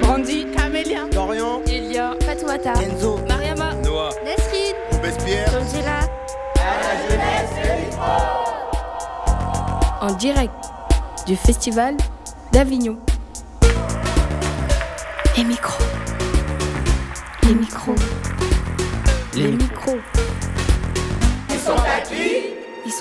Brandy, Camélia, Dorian, Elia, Fatoumata, Enzo, Mariama, Noah, Nesrine, Robespierre. Angela, en direct du Festival d'Avignon. Les micros. Les micros. Les micros.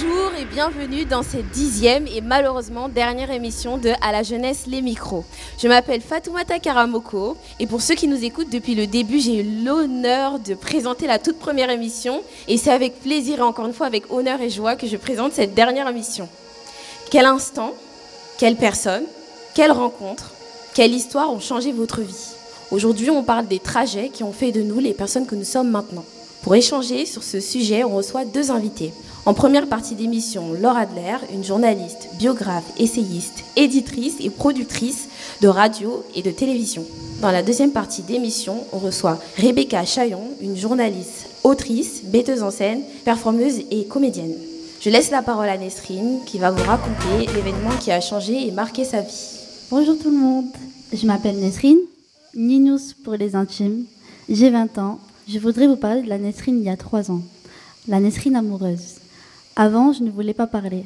Bonjour et bienvenue dans cette dixième et malheureusement dernière émission de À la jeunesse les micros. Je m'appelle Fatoumata Karamoko et pour ceux qui nous écoutent depuis le début, j'ai eu l'honneur de présenter la toute première émission et c'est avec plaisir et encore une fois avec honneur et joie que je présente cette dernière émission. Quel instant, quelle personne, quelle rencontre, quelle histoire ont changé votre vie? Aujourd'hui, on parle des trajets qui ont fait de nous les personnes que nous sommes maintenant. Pour échanger sur ce sujet, on reçoit deux invités. En première partie d'émission, Laura Adler, une journaliste, biographe, essayiste, éditrice et productrice de radio et de télévision. Dans la deuxième partie d'émission, on reçoit Rebecca Chaillon, une journaliste, autrice, metteuse en scène, performeuse et comédienne. Je laisse la parole à Nesrine qui va vous raconter l'événement qui a changé et marqué sa vie. Bonjour tout le monde, je m'appelle Nesrine, Ninous pour les intimes, j'ai 20 ans. Je voudrais vous parler de la Nesrine il y a 3 ans, la Nesrine amoureuse. Avant, je ne voulais pas parler,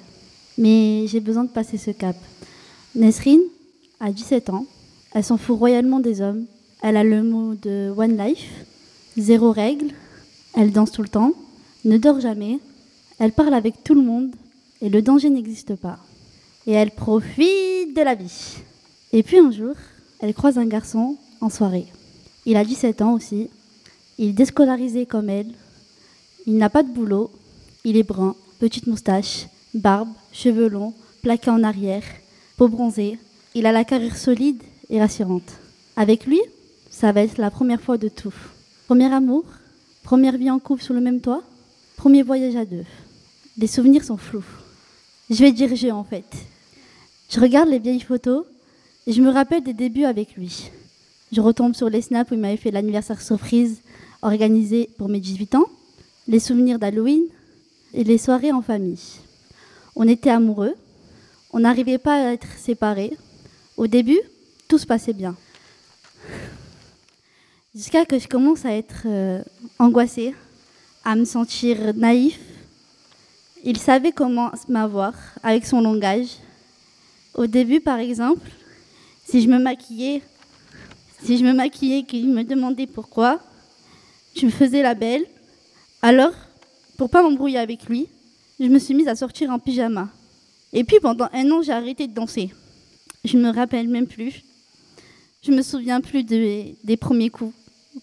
mais j'ai besoin de passer ce cap. Nesrine a 17 ans, elle s'en fout royalement des hommes, elle a le mot de One Life, zéro règle, elle danse tout le temps, ne dort jamais, elle parle avec tout le monde et le danger n'existe pas. Et elle profite de la vie. Et puis un jour, elle croise un garçon en soirée. Il a 17 ans aussi. Il est déscolarisé comme elle. Il n'a pas de boulot. Il est brun, petite moustache, barbe, cheveux longs, plaqués en arrière, peau bronzée. Il a la carrière solide et rassurante. Avec lui, ça va être la première fois de tout. Premier amour, première vie en couple sous le même toit, premier voyage à deux. Les souvenirs sont flous. Je vais dire je en fait. Je regarde les vieilles photos et je me rappelle des débuts avec lui. Je retombe sur les snaps où il m'avait fait l'anniversaire surprise organisé pour mes 18 ans, les souvenirs d'Halloween et les soirées en famille. On était amoureux, on n'arrivait pas à être séparés. Au début, tout se passait bien. Jusqu'à que je commence à être euh, angoissée, à me sentir naïf. Il savait comment m'avoir avec son langage. Au début, par exemple, si je me maquillais, si je me maquillais qu'il me demandait pourquoi, je me faisais la belle. Alors, pour pas m'embrouiller avec lui, je me suis mise à sortir en pyjama. Et puis pendant un an, j'ai arrêté de danser. Je me rappelle même plus. Je me souviens plus de- des premiers coups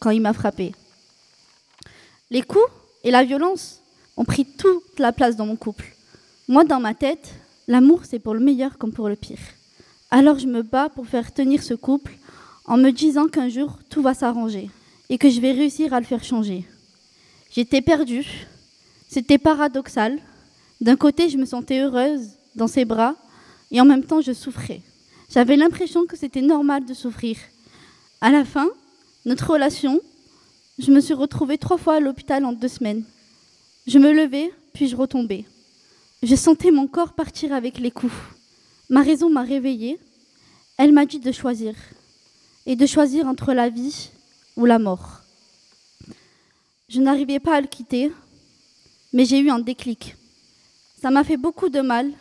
quand il m'a frappé. Les coups et la violence ont pris toute la place dans mon couple. Moi, dans ma tête, l'amour, c'est pour le meilleur comme pour le pire. Alors je me bats pour faire tenir ce couple en me disant qu'un jour, tout va s'arranger et que je vais réussir à le faire changer. J'étais perdue. C'était paradoxal. D'un côté, je me sentais heureuse dans ses bras et en même temps, je souffrais. J'avais l'impression que c'était normal de souffrir. À la fin, notre relation, je me suis retrouvée trois fois à l'hôpital en deux semaines. Je me levais, puis je retombais. Je sentais mon corps partir avec les coups. Ma raison m'a réveillée. Elle m'a dit de choisir. Et de choisir entre la vie ou la mort. Je n'arrivais pas à le quitter, mais j'ai eu un déclic. Ça m'a fait beaucoup de mal.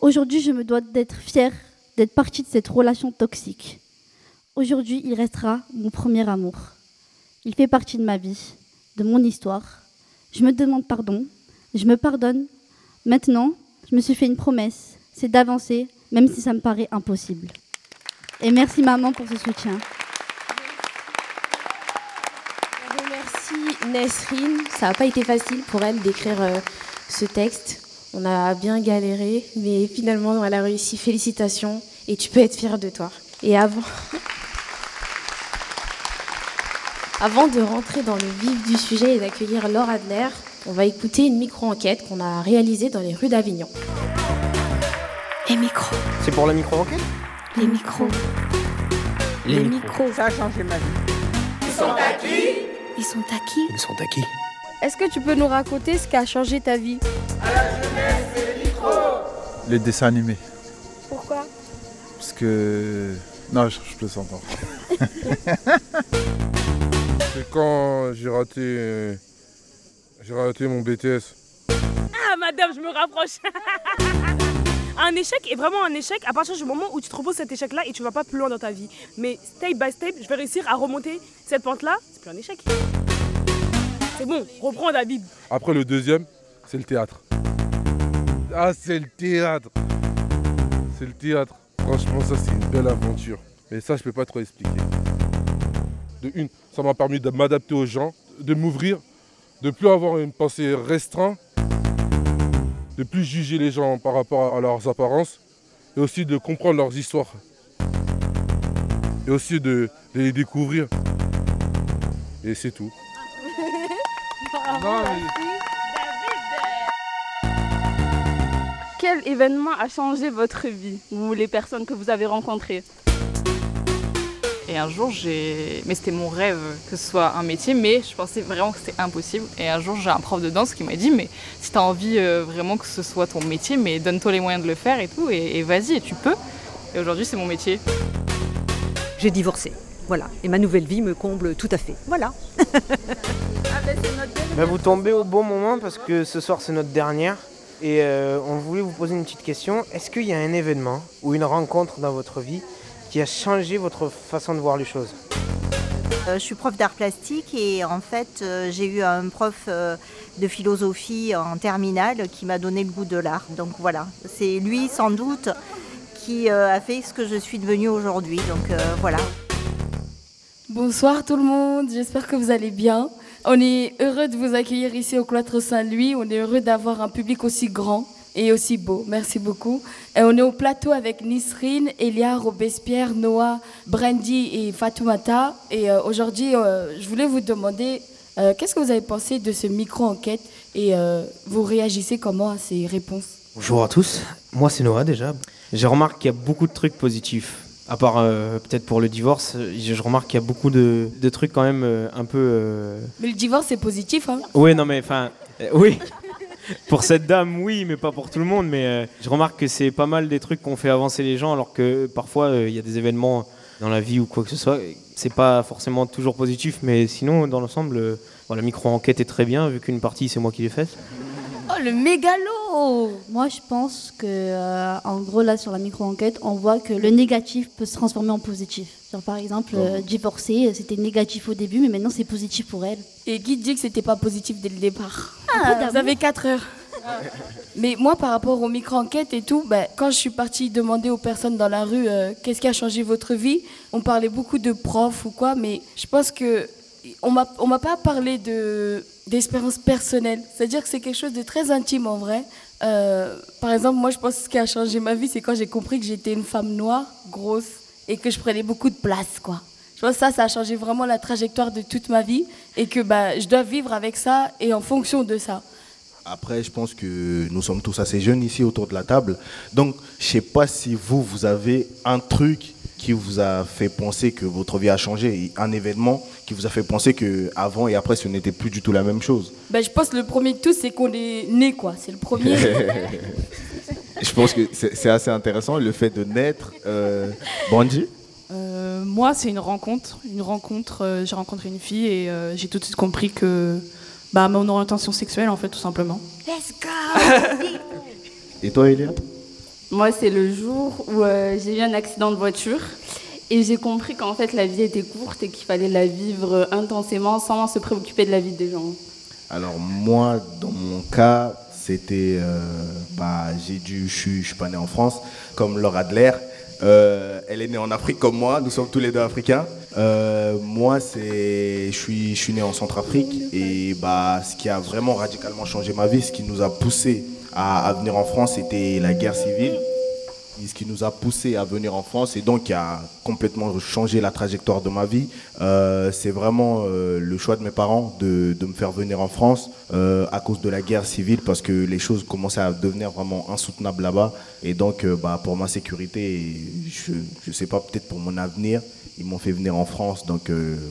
Aujourd'hui, je me dois d'être fière d'être partie de cette relation toxique. Aujourd'hui, il restera mon premier amour. Il fait partie de ma vie, de mon histoire. Je me demande pardon, je me pardonne. Maintenant, je me suis fait une promesse, c'est d'avancer, même si ça me paraît impossible. Et merci maman pour ce soutien. Merci Nesrine. Ça n'a pas été facile pour elle d'écrire euh, ce texte. On a bien galéré, mais finalement, elle a réussi. Félicitations. Et tu peux être fière de toi. Et avant. Avant de rentrer dans le vif du sujet et d'accueillir Laure Adler, on va écouter une micro-enquête qu'on a réalisée dans les rues d'Avignon. Les micros. C'est pour la micro-enquête? Les micros. Les micros. Ça a changé ma vie. Ils sont à qui Ils sont à qui Est-ce que tu peux nous raconter ce qui a changé ta vie? Les dessins animés. Pourquoi? Parce que. Non, je, je plaisante. hein. C'est quand j'ai raté, euh, j'ai raté mon BTS. Ah madame, je me rapproche. un échec est vraiment un échec à partir du moment où tu te reposes cet échec-là et tu vas pas plus loin dans ta vie. Mais step by step, je vais réussir à remonter cette pente-là. C'est plus un échec. C'est bon, reprends David. Après le deuxième, c'est le théâtre. Ah, c'est le théâtre. C'est le théâtre. Franchement, ça c'est une belle aventure. Mais ça, je peux pas trop expliquer. De une, ça m'a permis de m'adapter aux gens, de m'ouvrir, de plus avoir une pensée restreinte, de plus juger les gens par rapport à leurs apparences, et aussi de comprendre leurs histoires. Et aussi de, de les découvrir. Et c'est tout. Non, mais- Quel événement a changé votre vie ou les personnes que vous avez rencontrées? Et un jour, j'ai. Mais c'était mon rêve que ce soit un métier, mais je pensais vraiment que c'était impossible. Et un jour, j'ai un prof de danse qui m'a dit Mais si tu as envie euh, vraiment que ce soit ton métier, mais donne-toi les moyens de le faire et tout, et, et vas-y, et tu peux. Et aujourd'hui, c'est mon métier. J'ai divorcé. Voilà. Et ma nouvelle vie me comble tout à fait. Voilà. Bah, vous tombez au bon moment parce que ce soir c'est notre dernière. Et euh, on voulait vous poser une petite question. Est-ce qu'il y a un événement ou une rencontre dans votre vie qui a changé votre façon de voir les choses Euh, je suis prof d'art plastique et en fait euh, j'ai eu un prof euh, de philosophie en terminale qui m'a donné le goût de l'art. Donc voilà, c'est lui sans doute qui euh, a fait ce que je suis devenue aujourd'hui. Donc euh, voilà. Bonsoir tout le monde, j'espère que vous allez bien. On est heureux de vous accueillir ici au cloître Saint-Louis. On est heureux d'avoir un public aussi grand et aussi beau. Merci beaucoup. Et on est au plateau avec Nisrine, Elia, Robespierre, Noah, Brandy et Fatoumata. Et euh, aujourd'hui, euh, je voulais vous demander euh, qu'est-ce que vous avez pensé de ce micro-enquête et vous réagissez comment à ces réponses? Bonjour à tous. Moi c'est Noah déjà. Je remarque qu'il y a beaucoup de trucs positifs. À part euh, peut-être pour le divorce, je remarque qu'il y a beaucoup de, de trucs quand même euh, un peu. euh, Mais le divorce, c'est positif, hein? Oui, non, mais enfin, oui. Pour cette dame, oui, mais pas pour tout le monde. Mais euh, je remarque que c'est pas mal des trucs qu'on fait avancer les gens, alors que parfois euh, il y a des événements dans la vie ou quoi que ce soit. C'est pas forcément toujours positif, mais sinon, dans l'ensemble, euh, la micro-enquête est très bien, vu qu'une partie, c'est moi qui l'ai faite. Oh, le mégalo Moi, je pense que, euh, en gros, là, sur la micro-enquête, on voit que le négatif peut se transformer en positif. Genre, par exemple, euh, divorcer, c'était négatif au début, mais maintenant, c'est positif pour elle. Et qui dit que c'était pas positif dès le départ Ah, Vous avez 4 heures. Mais moi, par rapport aux micro-enquêtes et tout, ben, quand je suis partie demander aux personnes dans la rue euh, qu'est-ce qui a changé votre vie, on parlait beaucoup de profs ou quoi, mais je pense que on m'a pas parlé de d'expérience personnelle. C'est-à-dire que c'est quelque chose de très intime en vrai. Euh, par exemple, moi, je pense que ce qui a changé ma vie, c'est quand j'ai compris que j'étais une femme noire, grosse, et que je prenais beaucoup de place, quoi. Je pense que ça, ça a changé vraiment la trajectoire de toute ma vie, et que bah, je dois vivre avec ça et en fonction de ça. Après, je pense que nous sommes tous assez jeunes ici autour de la table. Donc, je sais pas si vous, vous avez un truc qui vous a fait penser que votre vie a changé, un événement qui vous a fait penser que avant et après, ce n'était plus du tout la même chose. Ben, je pense que le premier de tout, c'est qu'on est né, quoi. C'est le premier. je pense que c'est assez intéressant le fait de naître. Euh, Bandit Euh, moi, c'est une rencontre. Une rencontre. euh, j'ai rencontré une fille et euh, j'ai tout de suite compris que bah, mon orientation sexuelle, en fait, tout simplement. Let's go Et toi, Elia? Moi, c'est le jour où euh, j'ai eu un accident de voiture et j'ai compris qu'en fait la vie était courte et qu'il fallait la vivre intensément sans se préoccuper de la vie des gens. Alors moi, dans mon cas, c'était, euh, bah, j'ai dû, je suis, suis pas né en France, comme Laura Adler. Euh, elle est née en Afrique comme moi. Nous sommes tous les deux africains. Euh, moi, je suis, je suis né en Centrafrique et bah, ce qui a vraiment radicalement changé ma vie, ce qui nous a poussé à, venir en France, c'était la guerre civile. ce qui nous a poussé à venir en France et donc qui a complètement changé la trajectoire de ma vie. Euh, c'est vraiment euh, le choix de mes parents de, de me faire venir en France euh, à cause de la guerre civile parce que les choses commençaient à devenir vraiment insoutenables là-bas. Et donc, bah, pour ma sécurité, je ne sais pas, peut-être pour mon avenir, ils m'ont fait venir en France. Donc,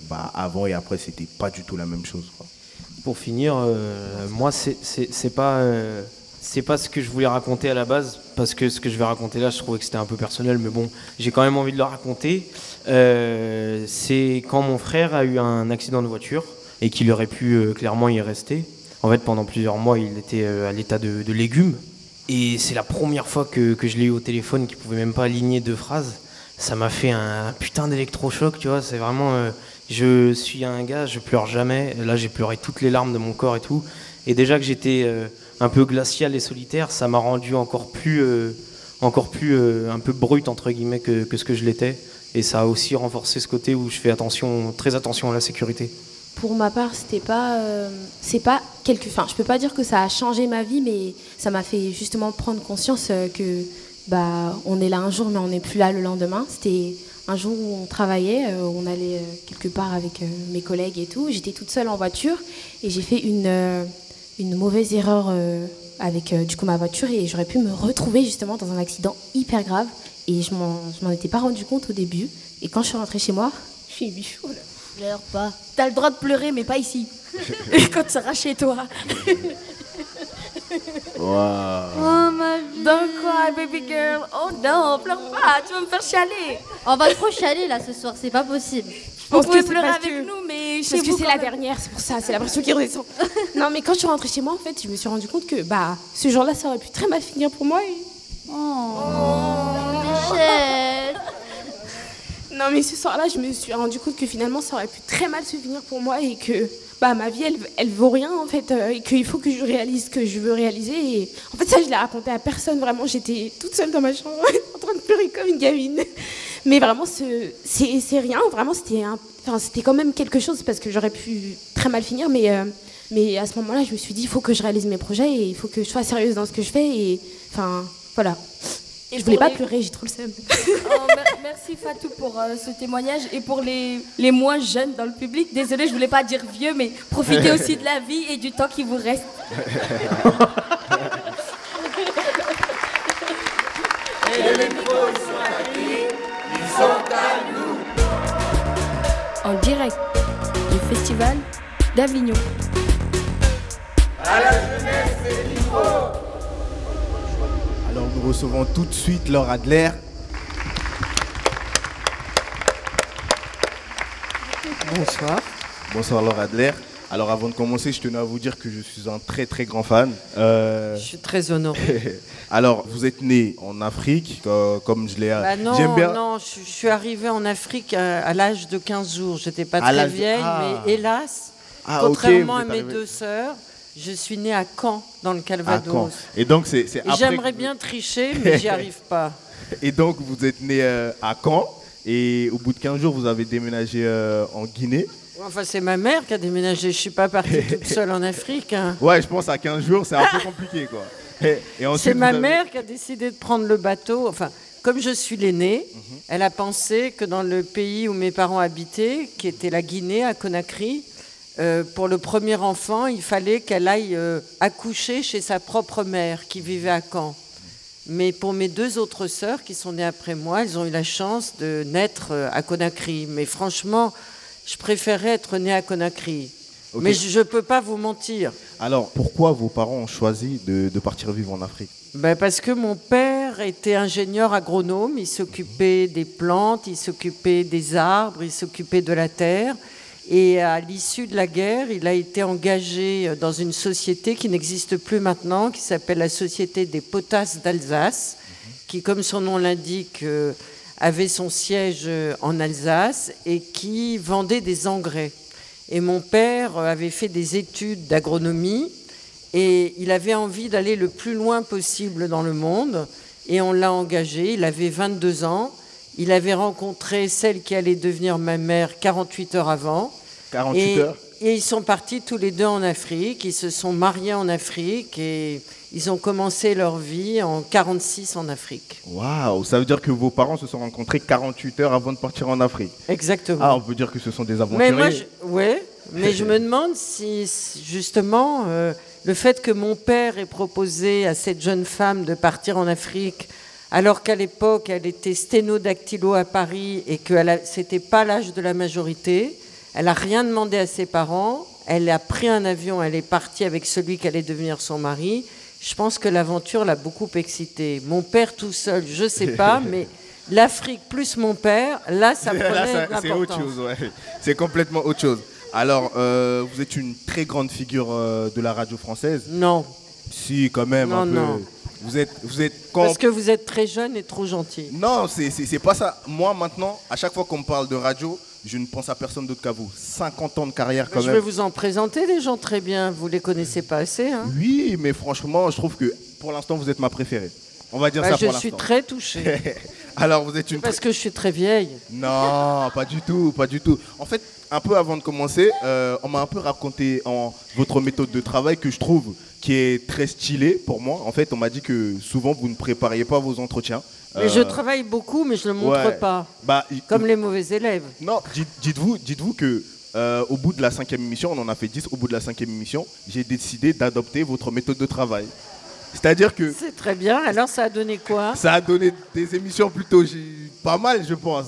bah, avant et après, c'était pas du tout la même chose. Pour finir, moi, c'est- pas, c'est pas ce que je voulais raconter à la base, parce que ce que je vais raconter là, je trouvais que c'était un peu personnel, mais bon, j'ai quand même envie de le raconter. Euh, c'est quand mon frère a eu un accident de voiture et qu'il aurait pu euh, clairement y rester. En fait, pendant plusieurs mois, il était euh, à l'état de, de légume. Et c'est la première fois que, que je l'ai eu au téléphone, qu'il pouvait même pas aligner deux phrases. Ça m'a fait un putain d'électrochoc, tu vois. C'est vraiment. Je suis un gars, je pleure jamais. Là, j'ai pleuré toutes les larmes de mon corps et tout. Et déjà que j'étais euh, un peu glacial et solitaire, ça m'a rendu encore plus, euh, encore plus euh, un peu brut entre guillemets que, que ce que je l'étais. Et ça a aussi renforcé ce côté où je fais attention, très attention à la sécurité. Pour ma part, c'était pas, euh, c'est pas quelque, enfin, je peux pas dire que ça a changé ma vie, mais ça m'a fait justement prendre conscience que, bah, on est là un jour, mais on n'est plus là le lendemain. C'était un jour où on travaillait, euh, on allait euh, quelque part avec euh, mes collègues et tout. J'étais toute seule en voiture et j'ai fait une, euh, une mauvaise erreur euh, avec euh, du coup ma voiture et j'aurais pu me retrouver justement dans un accident hyper grave et je m'en, je m'en étais pas rendu compte au début. Et quand je suis rentrée chez moi, je suis bichou là. Pleure pas. T'as le droit de pleurer, mais pas ici. Quand tu seras chez toi. Oh ma vie. Don't cry, baby girl. Oh non, pleure pas. Tu vas me faire chialer. On va trop chialer là ce soir, c'est pas possible. On pense que c'est pleurer parce avec que- nous, mais chez Parce que vous, c'est la même. dernière, c'est pour ça, c'est la pression qui redescend. non, mais quand je suis rentrée chez moi, en fait, je me suis rendu compte que bah, ce jour-là, ça aurait pu très mal finir pour moi. et- Michel. Non, mais ce soir-là, je me suis rendu compte que finalement, ça aurait pu très mal se finir pour moi et que bah, ma vie, elle, elle vaut rien, en fait, euh, et qu'il faut que je réalise ce que je veux réaliser. Et en fait, ça, je l'ai raconté à personne, vraiment. J'étais toute seule dans ma chambre, en train de pleurer comme une gamine. Mais vraiment, ce- c'est rien. Vraiment, c'était un- enfin, quand même quelque chose parce que j'aurais pu très mal finir. Mais, euh, mais à ce moment-là, je me suis dit, il faut que je réalise mes projets et il faut que je sois sérieuse dans ce que je fais. Et enfin, voilà. Et je voulais pas les- pleurer, j'ai trop le seum. Oh, mer- merci Fatou pour euh, ce témoignage et pour les, les moins jeunes dans le public. Désolée, je voulais pas dire vieux, mais profitez aussi de la vie et du temps qui vous reste. En direct du festival d'Avignon. Alors nous recevons tout de suite Laure Adler. Bonsoir. Bonsoir Laure Adler. Alors avant de commencer, je tenais à vous dire que je suis un très très grand fan. Euh, Je suis très honoré. Alors vous êtes né en Afrique, co- comme je l'ai. Bah non, J'aime bien. non, je, je suis arrivée en Afrique à, à l'âge de 15 jours. J'étais pas À très vieille, Ah. mais hélas, Ah, contrairement à mes arrivée. deux sœurs, je suis née à Caen, dans le À Calvados. Caen. Et donc c'est après j'aimerais bien tricher, mais j'y arrive pas. Et donc vous êtes né euh, à Caen et au bout de 15 jours vous avez déménagé euh, en Guinée. Enfin, c'est ma mère qui a déménagé. Je suis pas partie toute seule en Afrique. hein. Ouais, je pense à 15 jours c'est un peu compliqué quoi. C'est ma avez- mère qui a décidé de prendre le bateau. Enfin, comme je suis l'aînée, Mhm. elle a pensé que dans le pays où mes parents habitaient, qui était la Guinée, à Conakry, euh, pour le premier enfant, il fallait qu'elle aille euh, accoucher chez sa propre mère, qui vivait à Caen. Mais pour mes deux autres sœurs, qui sont nées après moi, elles ont eu la chance de naître euh, à Conakry. Mais franchement, je préférais être née à Conakry. Mais je ne peux pas vous mentir. Alors pourquoi vos parents ont choisi de, de partir vivre en Afrique? Ben, parce que mon père était ingénieur agronome, il s'occupait des plantes, il s'occupait des arbres, il s'occupait de la terre. Et à l'issue de la guerre, il a été engagé dans une société qui n'existe plus maintenant, qui s'appelle la Société des Potasses d'Alsace, qui, comme son nom l'indique, euh, avait son siège euh, en Alsace et qui vendait des engrais. Et mon père euh, avait fait des études d'agronomie et il avait envie d'aller le plus loin possible dans le monde. Et on l'a engagé. Il avait 22 ans. Il avait rencontré celle qui allait devenir ma mère 48 heures avant. 48 et, heures Et ils sont partis tous les deux en Afrique. Ils se sont mariés en Afrique et Ils ont commencé leur vie en 46 en Afrique. Waouh, ça veut dire que vos parents se sont rencontrés 48 heures avant de partir en Afrique. Exactement. Ah, on peut dire que ce sont des Mais aventuriers. moi, je, ouais, mais je me demande si si, justement euh, le fait que mon père ait proposé à cette jeune femme de partir en Afrique, alors qu'à l'époque elle était sténodactylo à Paris et que c'était pas l'âge de la majorité, elle a rien demandé à ses parents, elle a pris un avion, elle est partie avec celui qui allait devenir son mari. Je pense que l'aventure l'a beaucoup excitée. Mon père tout seul, je sais pas, mais l'Afrique plus mon père, là ça prenait c'est autre chose, ouais. C'est complètement autre chose. Alors, euh, vous êtes une très grande figure euh, de la radio française. Non. Si, quand même, Non, un peu. non. Vous êtes, vous êtes quand- Parce que vous êtes très jeune et trop gentil. Non, c'est pas ça. Moi, maintenant, à chaque fois qu'on me parle de radio, je ne pense à personne d'autre qu'à vous. 50 ans de carrière, quand je même. vais vous en présenter des gens très bien. Vous les connaissez pas assez. Hein Oui, mais franchement, je trouve que pour l'instant, vous êtes ma préférée. On va dire Bah, ça je pour suis l'instant. très touchée. Alors, vous êtes une. Parce que je suis très vieille. Non, pas du tout, pas du tout. En fait, un peu avant de commencer, euh, on m'a un peu raconté en votre méthode de travail que je trouve qui est très stylée pour moi. En fait, on m'a dit que souvent vous ne prépariez pas vos entretiens. Mais je Euh, travaille beaucoup, mais je le montre ouais. pas. Bah, Comme les mauvais élèves. Non, dites- dites-vous dites-vous que euh, au bout de la cinquième émission, on en a fait 10, au bout de la cinquième émission, j'ai décidé d'adopter votre méthode de travail. C'est-à-dire que C'est très bien. Alors ça a donné quoi? Ça a donné des émissions plutôt pas mal, je pense.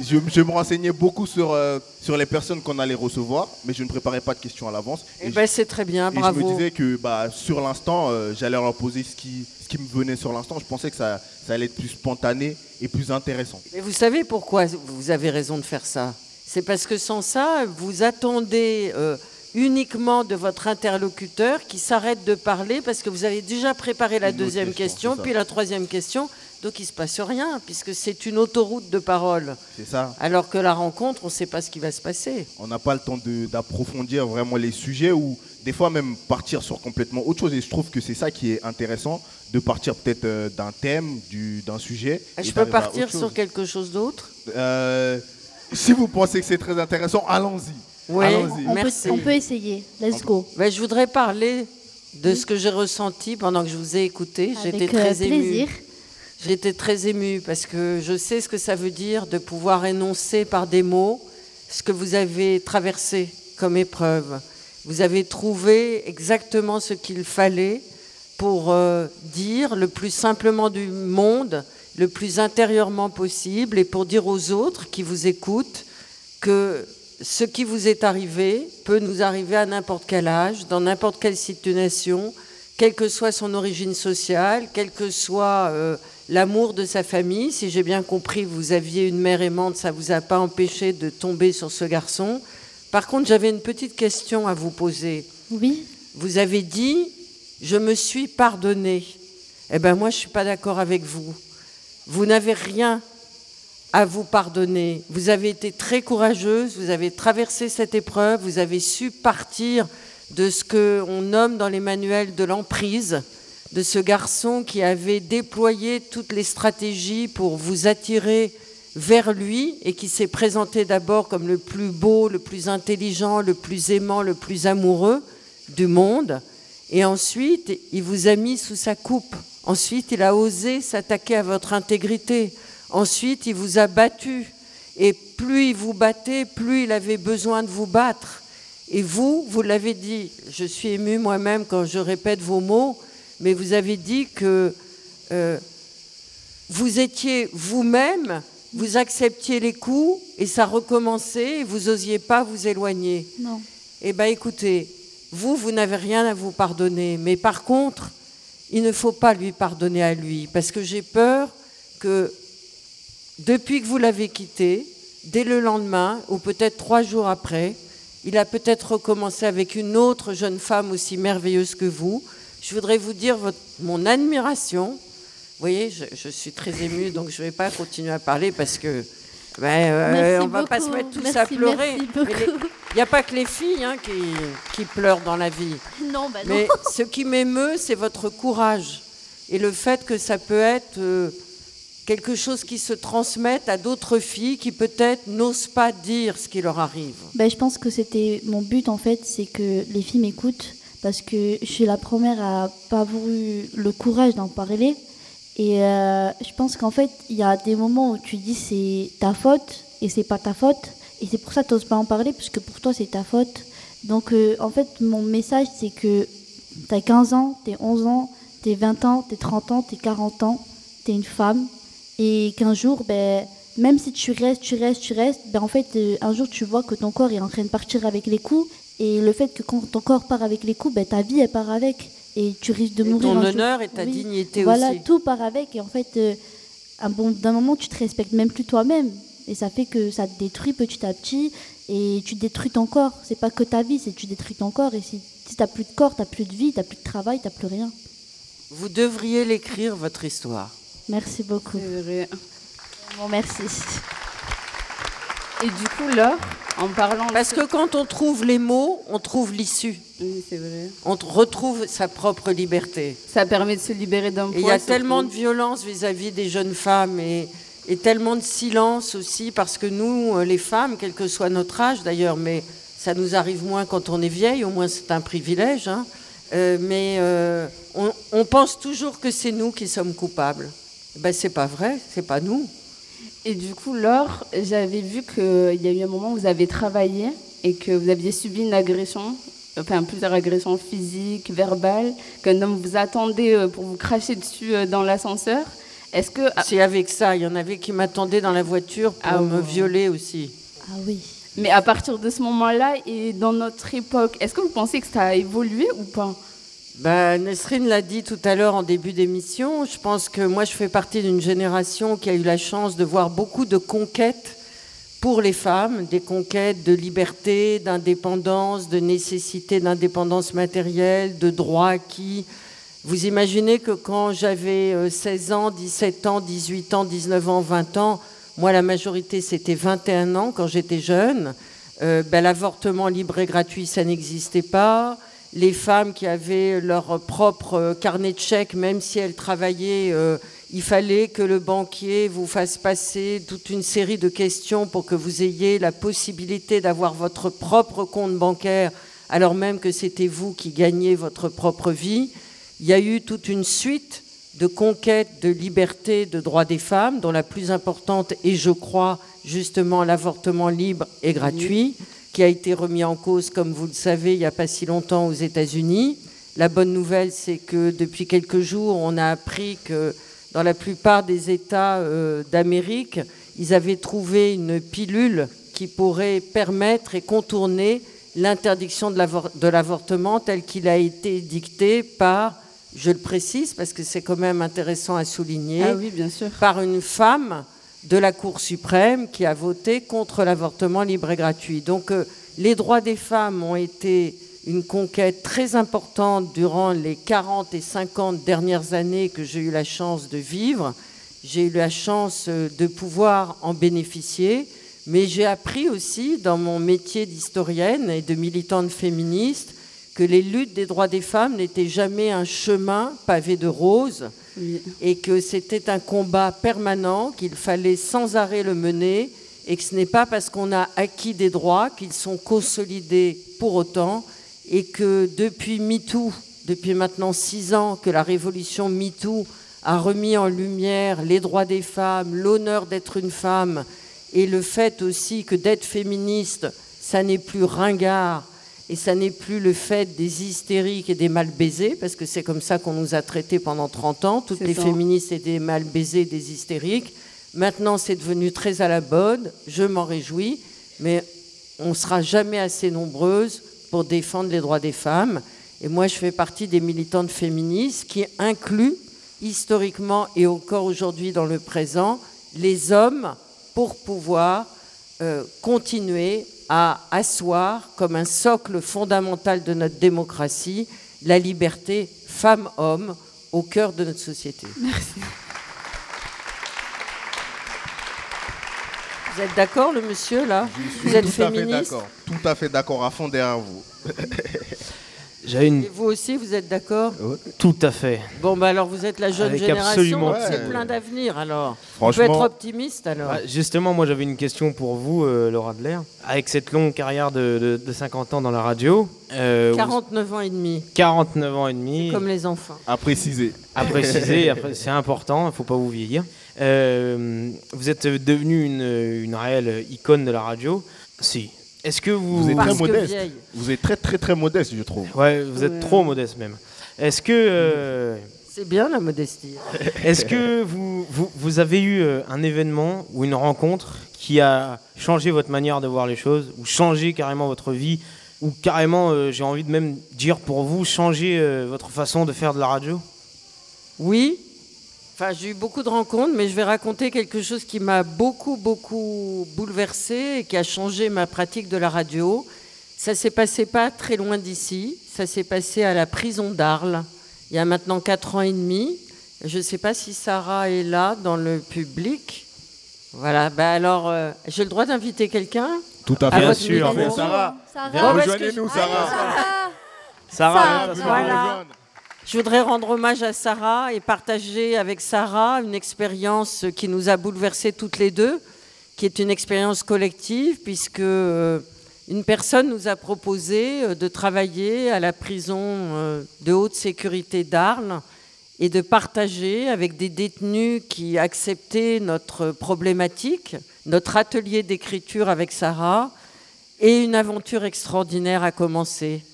Je, je me renseignais beaucoup sur, euh, sur les personnes qu'on allait recevoir, mais je ne préparais pas de questions à l'avance. Eh je- ben, c'est très bien, et je bravo. me disais que bah, sur l'instant, euh, j'allais leur poser ce qui, ce qui me venait sur l'instant. Je pensais que ça, ça allait être plus spontané et plus intéressant. Mais vous savez pourquoi vous avez raison de faire ça? C'est parce que sans ça, vous attendez euh, uniquement de votre interlocuteur qui s'arrête de parler parce que vous avez déjà préparé la deuxième question, puis la troisième question. Donc il ne se passe rien puisque c'est une autoroute de parole. C'est ça. Alors que la rencontre, on ne sait pas ce qui va se passer. On n'a pas le temps d'approfondir vraiment les sujets ou des fois même partir sur complètement autre chose. Et je trouve que c'est ça qui est intéressant, de partir peut-être euh, d'un thème, du- d'un sujet. et Je peux partir sur quelque chose d'autre? Euh, si vous pensez que c'est très intéressant, allons-y. Oui. On peut, merci. on peut essayer. Let's go. Ben, je voudrais parler de ce que j'ai ressenti pendant que je vous ai écouté. Avec, J'étais euh, très émue. plaisir. J'étais très émue parce que je sais ce que ça veut dire de pouvoir énoncer par des mots ce que vous avez traversé comme épreuve. Vous avez trouvé exactement ce qu'il fallait pour euh, dire le plus simplement du monde, le plus intérieurement possible, et pour dire aux autres qui vous écoutent que ce qui vous est arrivé peut nous arriver à n'importe quel âge, dans n'importe quelle situation, quelle que soit son origine sociale, quel que soit euh, l'amour de sa famille. Si j'ai bien compris, vous aviez une mère aimante, ça ne vous a pas empêché de tomber sur ce garçon. Par contre, j'avais une petite question à vous poser. Oui. Vous avez dit, je me suis pardonné. Eh bien, moi, je ne suis pas d'accord avec vous. Vous n'avez rien à vous pardonner. Vous avez été très courageuse, vous avez traversé cette épreuve, vous avez su partir de ce qu'on nomme dans les manuels de l'emprise, de ce garçon qui avait déployé toutes les stratégies pour vous attirer vers lui et qui s'est présenté d'abord comme le plus beau, le plus intelligent, le plus aimant, le plus amoureux du monde. Et ensuite, il vous a mis sous sa coupe. Ensuite, il a osé s'attaquer à votre intégrité. Ensuite, il vous a battu. Et plus il vous battait, plus il avait besoin de vous battre. Et vous, vous l'avez dit, je suis émue moi-même quand je répète vos mots, mais vous avez dit que euh, vous étiez vous-même, vous acceptiez les coups et ça recommençait et vous n'osiez pas vous éloigner. Non. Eh bien écoutez, vous, vous n'avez rien à vous pardonner, mais par contre, il ne faut pas lui pardonner à lui, parce que j'ai peur que depuis que vous l'avez quitté, dès le lendemain, ou peut-être trois jours après, il a peut-être recommencé avec une autre jeune femme aussi merveilleuse que vous. Je voudrais vous dire votre- mon admiration. Vous voyez, je, je suis très émue, donc je ne vais pas continuer à parler parce que ben, euh, on ne va pas se mettre tous Merci, à pleurer. Il n'y a pas que les filles hein, qui, qui pleurent dans la vie. Non, non. Mais ce qui m'émeut, c'est votre courage et le fait que ça peut être euh, quelque chose qui se transmette à d'autres filles qui peut-être n'osent pas dire ce qui leur arrive. Ben, je pense que c'était mon but en fait, c'est que les filles m'écoutent parce que je suis la première à pas avoir eu le courage d'en parler. Et euh, je pense qu'en fait, il y a des moments où tu dis c'est ta faute et c'est pas ta faute. Et c'est pour ça que tu n'oses pas en parler, parce que pour toi, c'est ta faute. Donc, euh, en fait, mon message, c'est que tu as 15 ans, tu 11 ans, tu 20 ans, tu 30 ans, tu 40 ans, tu es une femme. Et qu'un jour, ben, même si tu restes, tu restes, tu restes, ben, en fait, euh, un jour, tu vois que ton corps est en train de partir avec les coups. Et le fait que quand ton corps part avec les coups, ben, ta vie, elle part avec. Et tu risques de mourir. Ton honneur jour. et ta Oui. dignité voilà, aussi. tout part avec. Et en fait, euh, un bon, d'un moment, tu te respectes même plus toi-même. Et ça fait que ça te détruit petit à petit. Et tu détruis ton corps. C'est pas que ta vie, c'est que tu détruis ton corps. Et si, si t'as plus de corps, t'as plus de vie, t'as plus de travail, t'as plus rien. Vous devriez l'écrire, votre histoire. Merci beaucoup. Bon, merci. Et du coup, Laure, en parlant. Parce que quand on trouve les mots, on trouve l'issue. Oui, c'est vrai. On retrouve sa propre liberté. Ça permet de se libérer d'un Et il y poids. a tellement de violence vis-à-vis des jeunes femmes et, et tellement de silence aussi, parce que nous, euh, les femmes, quel que soit notre âge d'ailleurs, mais ça nous arrive moins quand on est vieille, au moins c'est un privilège, hein, euh, mais euh, on, on pense toujours que c'est nous qui sommes coupables. Ben, c'est pas vrai, c'est pas nous. Et du coup, Laure, j'avais vu qu'il y a eu un moment où vous avez travaillé et que vous aviez subi une agression, enfin plusieurs agressions physiques, verbales, qu'un homme vous attendait euh, pour vous cracher dessus euh, dans l'ascenseur. Est-ce que. C'est avec ça, il y en avait qui m'attendaient dans la voiture pour Ah me violer aussi. Ah oui. Mais à partir de ce moment-là et dans notre époque, est-ce que vous pensez que ça a évolué ou pas? Ben, Nesrine l'a dit tout à l'heure en début d'émission. Je pense que moi, je fais partie d'une génération qui a eu la chance de voir beaucoup de conquêtes pour les femmes, des conquêtes de liberté, d'indépendance, de nécessité d'indépendance matérielle, de droits acquis. Vous imaginez que quand j'avais euh, 16 ans, 17 ans, 18 ans, 19 ans, 20 ans, moi, la majorité, c'était 21 ans quand j'étais jeune. Euh, ben, L'avortement libre et gratuit, ça n'existait pas. Les femmes qui avaient leur propre euh, carnet de chèques, même si elles travaillaient, euh, il fallait que le banquier vous fasse passer toute une série de questions pour que vous ayez la possibilité d'avoir votre propre compte bancaire, alors même que c'était vous qui gagniez votre propre vie. Il y a eu toute une suite de conquêtes de liberté, de droits des femmes, dont la plus importante est, je crois, justement l'avortement libre et gratuit, qui a été remis en cause, comme vous le savez, il n'y a pas si longtemps aux États-Unis. La bonne nouvelle, c'est que depuis quelques jours, on a appris que dans la plupart des États euh, d'Amérique, ils avaient trouvé une pilule qui pourrait permettre et contourner l'interdiction de l'avor- de l'avortement tel qu'il a été dicté par, je le précise parce que c'est quand même intéressant à souligner, Ah oui, bien sûr. par une femme de la Cour suprême qui a voté contre l'avortement libre et gratuit. Donc euh, les droits des femmes ont été une conquête très importante durant les 40 et 50 dernières années que j'ai eu la chance de vivre. J'ai eu la chance euh, de pouvoir en bénéficier, mais j'ai appris aussi dans mon métier d'historienne et de militante féministe que les luttes des droits des femmes n'étaient jamais un chemin pavé de roses et que c'était un combat permanent, qu'il fallait sans arrêt le mener et que ce n'est pas parce qu'on a acquis des droits qu'ils sont consolidés pour autant et que depuis MeToo, depuis maintenant six ans que la révolution MeToo a remis en lumière les droits des femmes, l'honneur d'être une femme et le fait aussi que d'être féministe, ça n'est plus ringard et ça n'est plus le fait des hystériques et des mal baisés, parce que c'est comme ça qu'on nous a traités pendant 30 ans. Toutes les ça. féministes étaient des mal baisés, des hystériques. Maintenant, c'est devenu très à la mode, je m'en réjouis, mais on ne sera jamais assez nombreuses pour défendre les droits des femmes. Et moi, je fais partie des militantes féministes qui incluent historiquement et encore aujourd'hui dans le présent les hommes pour pouvoir euh, continuer à asseoir comme un socle fondamental de notre démocratie la liberté femmes-hommes au cœur de notre société. Merci. Vous êtes d'accord, le monsieur, là? Je Vous êtes suis tout à fait féministe? d'accord. Tout à fait d'accord à fond derrière vous. Une... Et vous aussi, vous êtes d'accord Tout à fait. Bon, bah alors vous êtes la jeune Avec génération, absolument c'est plein d'avenir alors. Franchement- On peut être optimiste alors. Ouais, justement, moi j'avais une question pour vous, euh, Laura Adler. Avec cette longue carrière de, de- de 50 ans dans la radio, euh, 49 ans et demi, vous- 49 ans et demi, comme les enfants. À préciser. à préciser, c'est important, il ne faut pas vous vieillir. Euh, vous êtes devenu une, une réelle icône de la radio. Si. Est-ce que vous... Vous êtes très modeste. Vous êtes très très très modeste, je trouve. Ouais, vous êtes Ouais. trop modeste même. Est-ce que... euh, C'est bien la modestie. Est-ce que vous, vous, vous avez eu euh, un événement ou une rencontre qui a changé votre manière de voir les choses, ou changé carrément votre vie, ou carrément, euh, j'ai envie de même dire pour vous, changer euh, votre façon de faire de la radio? Oui. Enfin, j'ai eu beaucoup de rencontres, mais je vais raconter quelque chose qui m'a beaucoup, beaucoup bouleversée et qui a changé ma pratique de la radio. Ça s'est passé pas très loin d'ici. Ça s'est passé à la prison d'Arles, il y a maintenant 4 ans et demi. Je ne sais pas si Sarah est là dans le public. Voilà, bah alors, euh, j'ai le droit d'inviter quelqu'un? Tout à À fait. votre sûr. Sarah, Sarah. Rejoignez-nous, je- Sarah. Sarah, Ça, attention. voilà. Je voudrais rendre hommage à Sarah et partager avec Sarah une expérience qui nous a bouleversés toutes les deux, qui est une expérience collective, puisque euh, une personne nous a proposé euh, de travailler à la prison euh, de haute sécurité d'Arles et de partager avec des détenus qui acceptaient notre problématique, notre atelier d'écriture avec Sarah, et une aventure extraordinaire a commencé.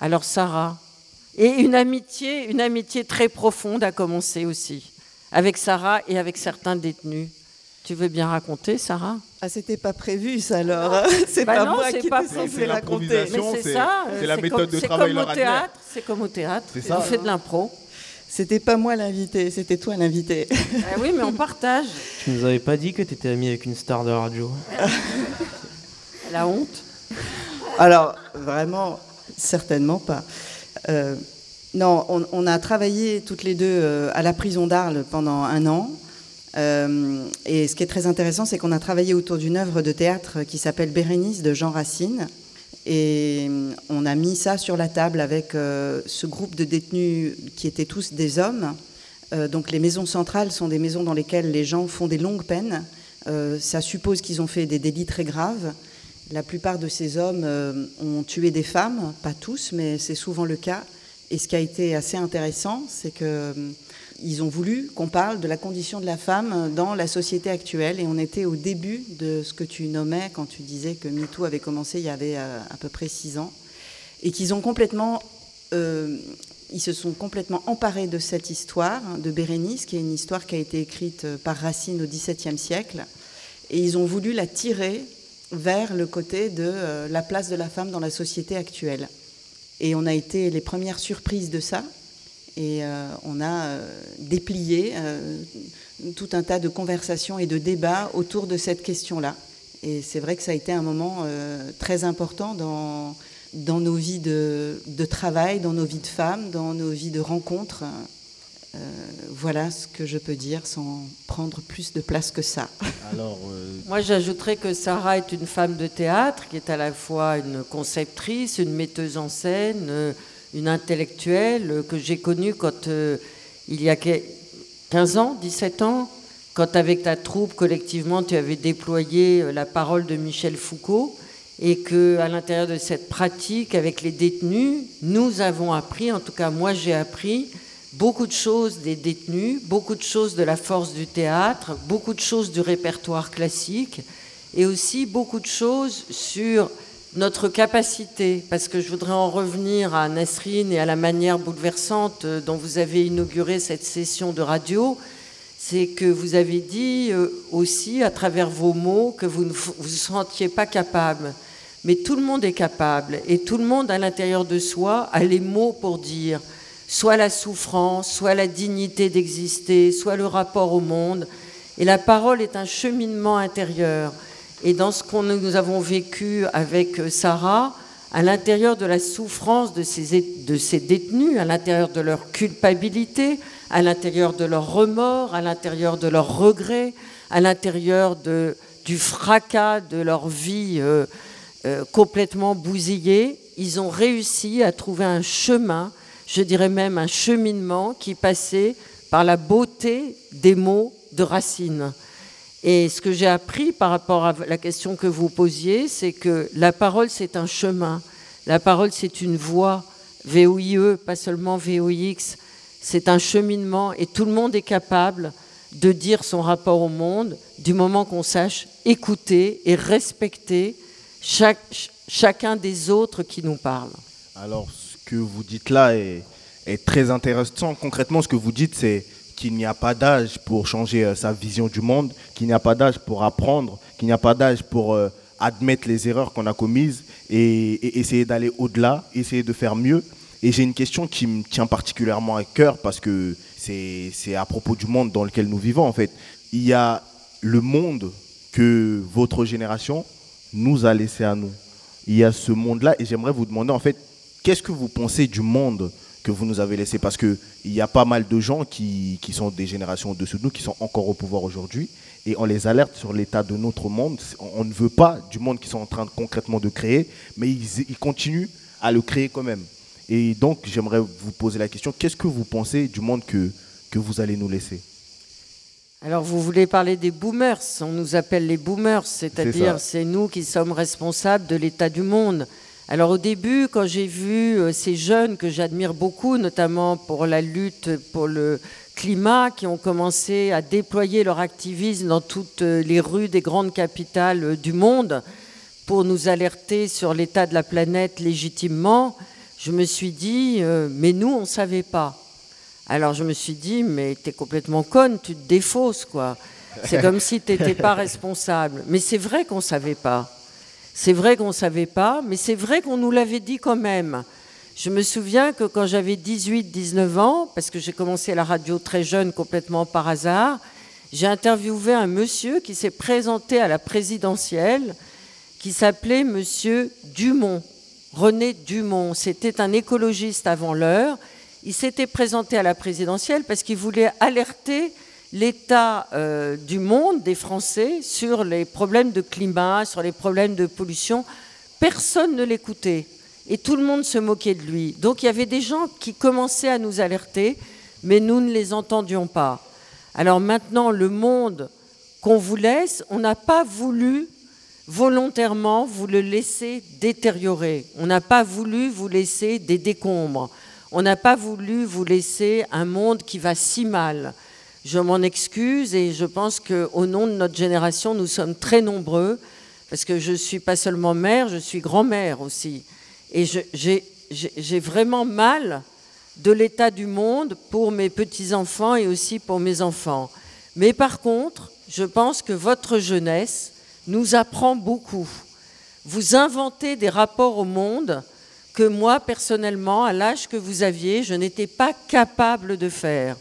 Alors Sarah, et une amitié, une amitié très profonde a commencé aussi, avec Sarah et avec certains détenus. Tu veux bien raconter, Sarah? Ah, c'était pas prévu ça alors. c'est Bah pas non, moi qui pas censée raconter. c'est ça, c'est la méthode comme- de c'est travail comme au théâtre, c'est comme au théâtre. Ça. faites de l'impro. C'était pas moi l'invité, c'était toi l'invité. Ah oui, mais on partage. Tu nous avais pas dit que tu étais ami avec une star de radio La honte. Alors, vraiment, certainement pas. Euh, non, on, a travaillé toutes les deux euh, à la prison d'Arles pendant un an. Euh, et ce qui est très intéressant, c'est qu'on a travaillé autour d'une œuvre de théâtre qui s'appelle Bérénice de Jean Racine. Et on a mis ça sur la table avec ce groupe de détenus qui étaient tous des hommes. Donc les maisons centrales sont des maisons dans lesquelles les gens font des longues peines. Ça suppose qu'ils ont fait des délits très graves. La plupart de ces hommes euh, ont tué des femmes, pas tous, mais c'est souvent le cas. Et ce qui a été assez intéressant, c'est que euh, ont voulu qu'on parle de la condition de la femme dans la société actuelle. Et on était au début de ce que tu nommais quand tu disais que MeToo avait commencé il y avait euh, à peu près six ans. Et qu'ils ont complètement. ils se sont complètement emparés de cette histoire de Bérénice, qui est une histoire qui a été écrite par Racine au XVIIe siècle. Et ils ont voulu la tirer vers le côté de euh, la place de la femme dans la société actuelle. Et on a été les premières surprises de ça. Et euh, on a euh, déplié tout un tas de conversations et de débats autour de cette question-là. Et c'est vrai que ça a été un moment très important dans, dans nos vies de, de travail, dans nos vies de femmes, dans nos vies de rencontres. Euh, voilà ce que je peux dire sans prendre plus de place que ça. Alors, euh, Moi, j'ajouterais que Sarah est une femme de théâtre qui est à la fois une conceptrice, une metteuse en scène, euh, une intellectuelle que j'ai connue quand euh, il y a que- 15 ans, 17 ans, quand avec ta troupe collectivement tu avais déployé la parole de Michel Foucault et que à l'intérieur de cette pratique avec les détenus, nous avons appris, en tout cas moi j'ai appris beaucoup de choses des détenus, beaucoup de choses de la force du théâtre, beaucoup de choses du répertoire classique et aussi beaucoup de choses sur notre capacité, parce que je voudrais en revenir à Nasrine et à la manière bouleversante dont vous avez inauguré cette session de radio, c'est que vous avez dit euh, aussi à travers vos mots que vous ne vous sentiez pas capable. Mais tout le monde est capable et tout le monde à l'intérieur de soi a les mots pour dire soit la souffrance, soit la dignité d'exister, soit le rapport au monde. Et la parole est un cheminement intérieur. Et dans ce que nous avons vécu avec euh, Sarah, à l'intérieur de la souffrance de ces, détenus, à l'intérieur de leur culpabilité, à l'intérieur de leur remords, à l'intérieur de leurs regrets, à l'intérieur du fracas de leur vie euh, euh, complètement bousillés, ils ont réussi à trouver un chemin, je dirais même un cheminement qui passait par la beauté des mots de Racine. Et ce que j'ai appris par rapport à la question que vous posiez, c'est que la parole, c'est un chemin. La parole, c'est une voie, VOIE, pas seulement VOX. C'est un cheminement et tout le monde est capable de dire son rapport au monde du moment qu'on sache écouter et respecter chacun des autres qui nous parlent. Alors, que vous dites là est, très intéressant. Concrètement, ce que vous dites, c'est qu'il n'y a pas d'âge pour changer euh, sa vision du monde, qu'il n'y a pas d'âge pour apprendre, qu'il n'y a pas d'âge pour euh, admettre les erreurs qu'on a commises et, et essayer d'aller au-delà, essayer de faire mieux. Et j'ai une question qui me tient particulièrement à cœur parce que c'est à propos du monde dans lequel nous vivons en fait. Il y a le monde que votre génération nous a laissé à nous. Il y a ce monde-là et j'aimerais vous demander en fait, qu'est-ce que vous pensez du monde que vous nous avez laissé? Parce qu'il y a pas mal de gens qui, qui sont des générations au-dessus de nous, qui sont encore au pouvoir aujourd'hui, et on les alerte sur l'état de notre monde. On ne veut pas du monde qu'ils sont en train de, concrètement de créer, mais ils, ils continuent à le créer quand même. Et donc, j'aimerais vous poser la question, qu'est-ce que vous pensez du monde que, que vous allez nous laisser? Alors vous voulez parler des boomers, on nous appelle les boomers, c'est-à-dire c'est nous qui sommes responsables de l'état du monde. Alors au début, quand j'ai vu euh, ces jeunes que j'admire beaucoup, notamment pour la lutte pour le climat, qui ont commencé à déployer leur activisme dans toutes euh, les rues des grandes capitales euh, du monde pour nous alerter sur l'état de la planète légitimement, je me suis dit, mais nous, on ne savait pas. Alors je me suis dit, mais t'es complètement conne, tu te défausses, quoi. C'est comme si tu n'étais pas responsable. Mais c'est vrai qu'on ne savait pas. C'est vrai qu'on ne savait pas, mais c'est vrai qu'on nous l'avait dit quand même. Je me souviens que quand j'avais 18-19 ans, parce que j'ai commencé la radio très jeune, complètement par hasard, j'ai interviewé un monsieur qui s'est présenté à la présidentielle, qui s'appelait Monsieur Dumont, René Dumont. C'était un écologiste avant l'heure il s'était présenté à la présidentielle parce qu'il voulait alerter l'état euh, du monde, des Français, sur les problèmes de climat, sur les problèmes de pollution. Personne ne l'écoutait et tout le monde se moquait de lui. Donc il y avait des gens qui commençaient à nous alerter, mais nous ne les entendions pas. Alors maintenant, le monde qu'on vous laisse, on n'a pas voulu volontairement vous le laisser détériorer. On n'a pas voulu vous laisser des décombres. On n'a pas voulu vous laisser un monde qui va si mal. Je m'en excuse et je pense qu'au nom de notre génération, nous sommes très nombreux, parce que je ne suis pas seulement mère, je suis grand-mère aussi. Et j'ai vraiment mal de l'état du monde pour mes petits-enfants et aussi pour mes enfants. Mais par contre, je pense que votre jeunesse nous apprend beaucoup. Vous inventez des rapports au monde que moi, personnellement, à l'âge que vous aviez, je n'étais pas capable de faire.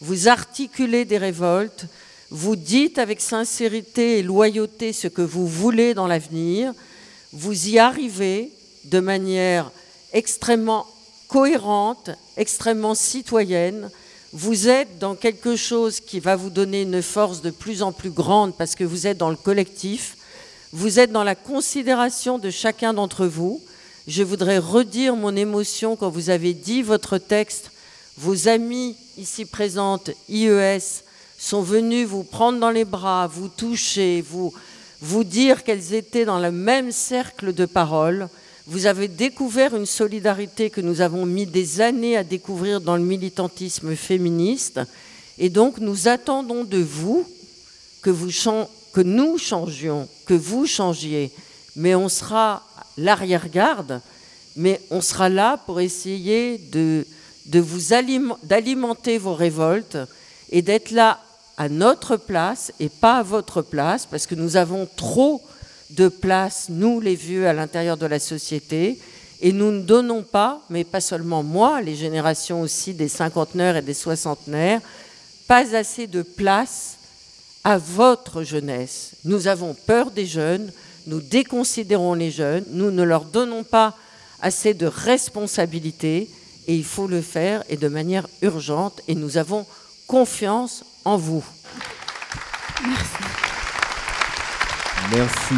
Vous articulez des révoltes, vous dites avec sincérité et loyauté ce que vous voulez dans l'avenir, vous y arrivez de manière extrêmement cohérente, extrêmement citoyenne, vous êtes dans quelque chose qui va vous donner une force de plus en plus grande parce que vous êtes dans le collectif, vous êtes dans la considération de chacun d'entre vous, je voudrais redire mon émotion quand vous avez dit votre texte. Vos amis ici présentes, IES, sont venus vous prendre dans les bras, vous toucher, vous, vous dire qu'elles étaient dans le même cercle de parole. Vous avez découvert une solidarité que nous avons mis des années à découvrir dans le militantisme féministe. Et donc nous attendons de vous que, vous que nous changions, que vous changiez. Mais on sera l'arrière-garde, mais on sera là pour essayer de, d'alimenter vos révoltes et d'être là à notre place et pas à votre place, parce que nous avons trop de place, nous les vieux, à l'intérieur de la société, et nous ne donnons pas, mais pas seulement moi, les générations aussi des cinquantenaires et des soixantenaires, pas assez de place à votre jeunesse. Nous avons peur des jeunes, nous déconsidérons les jeunes, nous ne leur donnons pas assez de responsabilité et il faut le faire et de manière urgente et nous avons confiance en vous. Merci,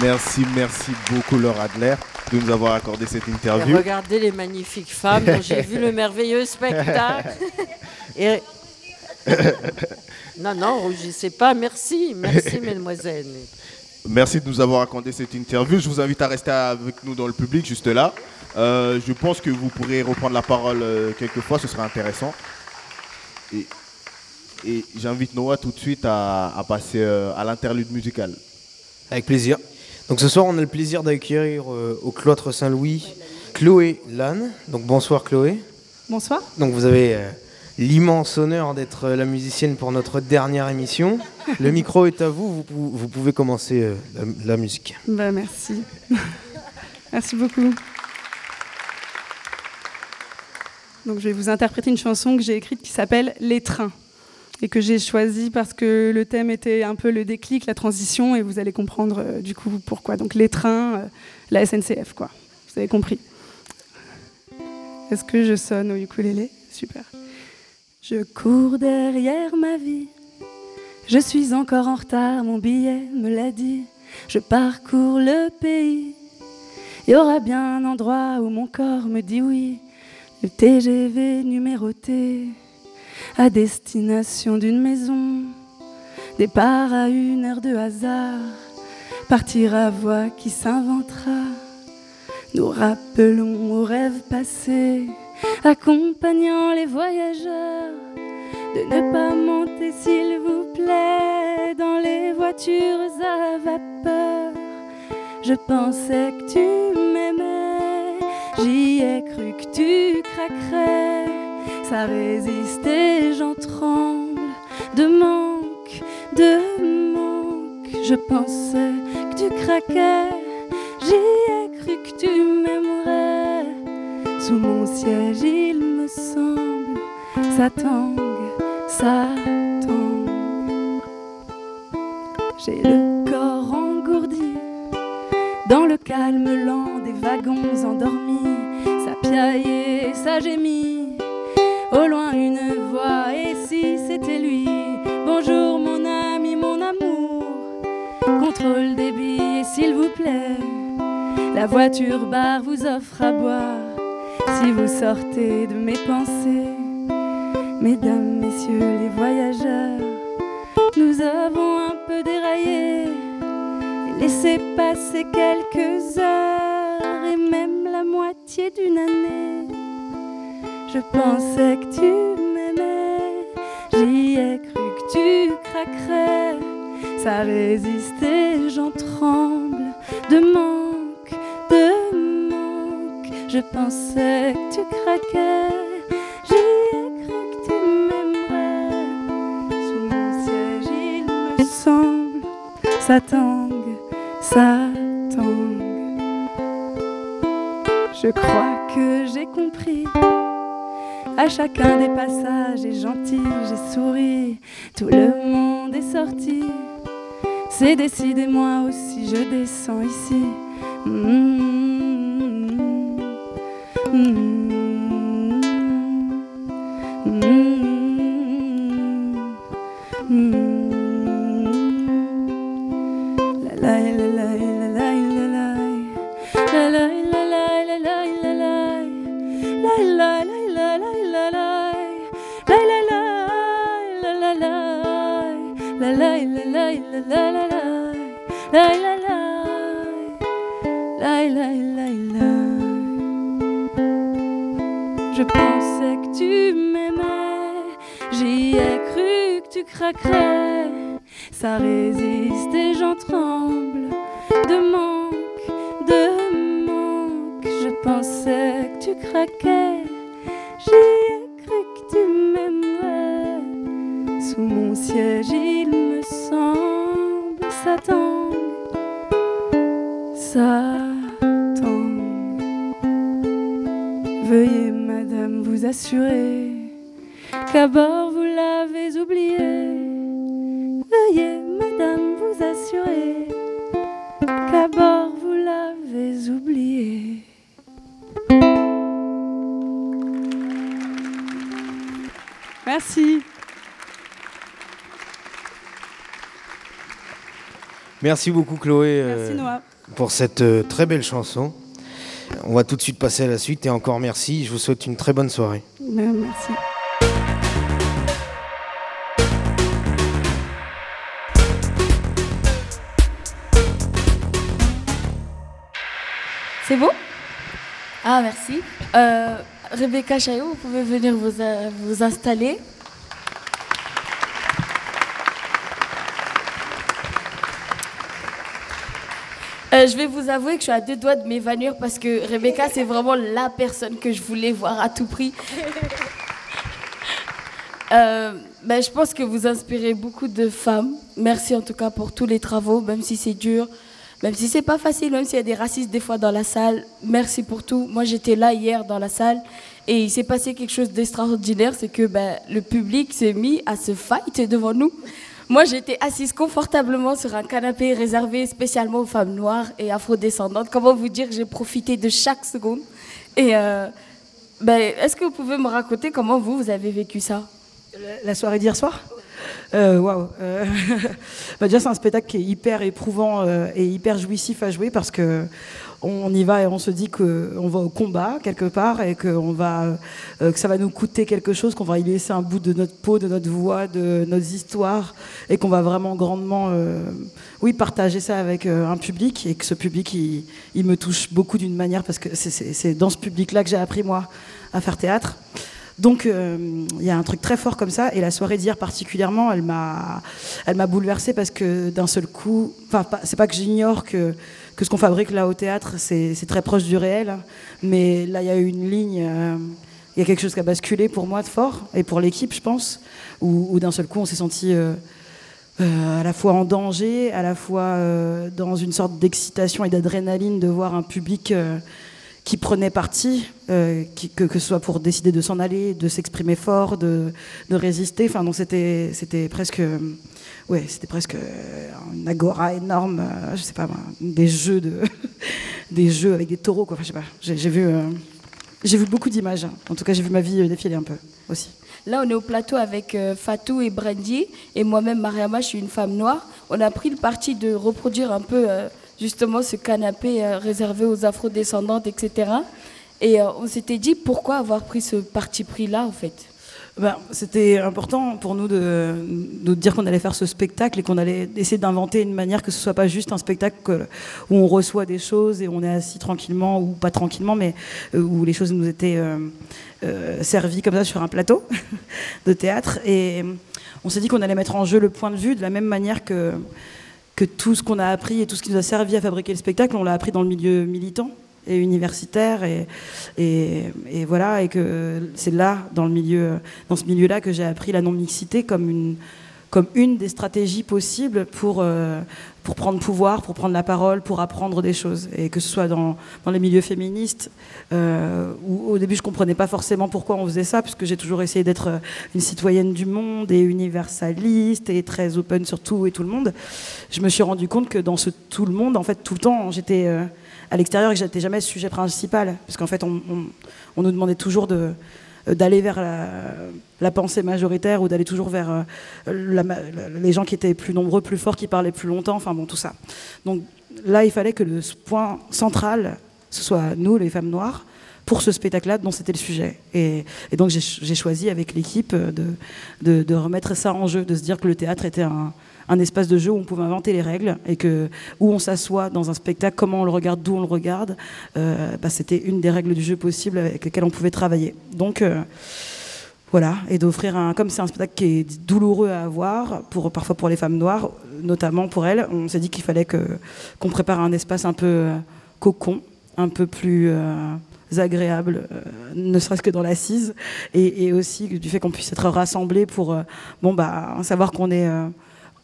merci, merci beaucoup Laura Adler de nous avoir accordé cette Et interview. regardez les magnifiques femmes dont j'ai vu le merveilleux spectacle. Et... non, non, rougissez pas. Merci, merci, mesdemoiselles. Merci de nous avoir accordé cette interview. Je vous invite à rester avec nous dans le public, juste là. Euh, je pense que vous pourrez reprendre la parole euh, quelques fois, ce sera intéressant. Et, et j'invite Noah tout de suite à, à passer euh, à l'interlude musical. Avec plaisir. Donc ce soir, on a le plaisir d'accueillir euh, au cloître Saint-Louis Chloé Lannes. Donc bonsoir Chloé. Bonsoir. Donc vous avez euh, l'immense honneur d'être euh, la musicienne pour notre dernière émission. Le micro est à vous, vous, pou- vous pouvez commencer euh, la, la musique. Bah, merci. merci beaucoup. Donc, je vais vous interpréter une chanson que j'ai écrite qui s'appelle Les trains et que j'ai choisie parce que le thème était un peu le déclic, la transition, et vous allez comprendre euh, du coup pourquoi. Donc, les trains, euh, la SNCF, quoi. Vous avez compris. Est-ce que je sonne au ukulélé? Super. Je cours derrière ma vie. Je suis encore en retard, mon billet me l'a dit. Je parcours le pays. Il y aura bien un endroit où mon corps me dit oui. Le TGV numéroté à destination d'une maison. Départ à une heure de hasard. Partir à voix qui s'inventera. Nous rappelons aux rêves passés, accompagnant les voyageurs de ne pas monter, s'il vous plaît, dans les voitures à vapeur. Je pensais que tu m'aimais, j'y ai cru que tu craquerais. Ça résiste et j'en tremble de manque, de manque. Je pensais que tu craquais, j'y ai cru que tu m'aimerais. Sous mon siège, il me semble, ça tangue, ça tangue. J'ai le corps dans le calme lent des wagons endormis. Ça piaillait, ça gémit. Au loin une voix, et si c'était lui? Bonjour mon ami, mon amour. Contrôle des billets, s'il vous plaît. La voiture bar vous offre à boire si vous sortez de mes pensées. Mesdames, messieurs les voyageurs, nous avons un peu déraillé et laissé passer quelques heures et même la moitié d'une année. Je pensais que tu m'aimais, j'y ai cru que tu craquerais. Ça résistait, j'en tremble de manque, de manque. Je pensais que tu craquais, j'y tangue. Je crois que j'ai compris. À chacun des passages est gentil, j'ai souri, tout le monde est sorti. C'est décidé, moi aussi je descends ici. Mm. Oublié. Merci. Merci beaucoup Chloé euh, Merci, Noah. pour cette euh, très belle chanson. On va tout de suite passer à la suite et encore merci. Je vous souhaite une très bonne soirée. Ben, Merci. C'est bon? Ah, merci. Euh, Rebecca Chaillot, vous pouvez venir vous, euh, vous installer. Euh, je vais vous avouer que je suis à deux doigts de m'évanouir parce que Rebecca, c'est vraiment la personne que je voulais voir à tout prix. Euh, ben, je pense que vous inspirez beaucoup de femmes. Merci en tout cas pour tous les travaux, même si c'est dur, même si c'est pas facile, même s'il y a des racistes des fois dans la salle. Merci pour tout. Moi, j'étais là hier dans la salle et il s'est passé quelque chose d'extraordinaire, c'est que ben, le public s'est mis à se fight devant nous. Moi, j'étais assise confortablement sur un canapé réservé spécialement aux femmes noires et afrodescendantes. Comment vous dire j'ai profité de chaque seconde euh, ben, est-ce que vous pouvez me raconter comment vous, avez vécu ça? La soirée d'hier soir? Waouh euh, bah Déjà, c'est un spectacle qui est hyper éprouvant euh, et hyper jouissif à jouer parce que on y va et on se dit qu'on va au combat quelque part et que, on va, euh, que ça va nous coûter quelque chose, qu'on va y laisser un bout de notre peau, de notre voix, de notre histoire et qu'on va vraiment grandement euh, oui, partager ça avec euh, un public et que ce public, il, me touche beaucoup d'une manière parce que c'est dans ce public-là que j'ai appris moi à faire théâtre. Donc euh, il y a un truc très fort comme ça et la soirée d'hier particulièrement, elle m'a, elle m'a bouleversée parce que d'un seul coup, enfin c'est pas que j'ignore que que ce qu'on fabrique là au théâtre, c'est très proche du réel, mais là il y a eu une ligne, euh, il y a quelque chose qui a basculé pour moi de fort et pour l'équipe, je pense, où, d'un seul coup on s'est senti euh, à la fois en danger, à la fois dans une sorte d'excitation et d'adrénaline de voir un public qui prenait parti, euh, que, que ce soit pour décider de s'en aller, de s'exprimer fort, de, de résister. Enfin, c'était, presque, euh, ouais, c'était presque euh, une agora énorme. je sais pas, des jeux de, des jeux avec des taureaux, quoi. Enfin, je sais pas. J'ai, vu, j'ai vu beaucoup d'images. hein. En tout cas, j'ai vu ma vie défiler un peu aussi. Là, on est au plateau avec Fatou et Brandy, et moi-même, Mariama, je suis une femme noire. On a pris le parti de reproduire un peu justement ce canapé euh, réservé aux afrodescendantes, etc. Et euh, on s'était dit pourquoi avoir pris ce parti pris-là, en fait? Ben, c'était important pour nous de, dire qu'on allait faire ce spectacle et qu'on allait essayer d'inventer une manière que ce soit pas juste un spectacle où on reçoit des choses et on est assis tranquillement ou pas tranquillement, mais euh, où les choses nous étaient servies comme ça sur un plateau de théâtre. Et on s'est dit qu'on allait mettre en jeu le point de vue de la même manière que, que tout ce qu'on a appris et tout ce qui nous a servi à fabriquer le spectacle, on l'a appris dans le milieu militant et universitaire et, voilà et que c'est là dans ce milieu là que j'ai appris la non mixité comme une des stratégies possibles pour euh, pour prendre pouvoir pour prendre la parole pour apprendre des choses. Et que ce soit dans, les milieux féministes euh, au début je comprenais pas forcément pourquoi on faisait ça puisque j'ai toujours essayé d'être euh, une citoyenne du monde et universaliste et très open sur tout et tout le monde je me suis rendu compte que dans ce tout le monde en fait tout le temps j'étais euh, à l'extérieur et que j'étais jamais sujet principal parce qu'en fait on, nous demandait toujours euh, d'aller vers la, pensée majoritaire ou d'aller toujours vers les gens qui étaient plus nombreux, plus forts, qui parlaient plus longtemps, enfin bon, tout ça. Donc là, il fallait que le point central, ce soit nous, les femmes noires, pour ce spectacle-là, dont c'était le sujet. Et, donc j'ai choisi avec l'équipe euh, de, remettre ça en jeu, de se dire que le théâtre était un, espace de jeu où on pouvait inventer les règles et que où on s'assoit dans un spectacle, comment on le regarde, d'où on le regarde, euh, bah, c'était une des règles du jeu possible avec lesquelles on pouvait travailler. Donc euh, voilà, et d'offrir un, comme c'est un spectacle qui est douloureux à avoir, pour, parfois pour les femmes noires, notamment pour elles, on s'est dit qu'il fallait que, qu'on prépare un espace un peu cocon, un peu plus euh, agréable, euh, ne serait-ce que dans l'assise, et, aussi du fait qu'on puisse être rassemblés pour euh, bon, bah, savoir qu'on est euh,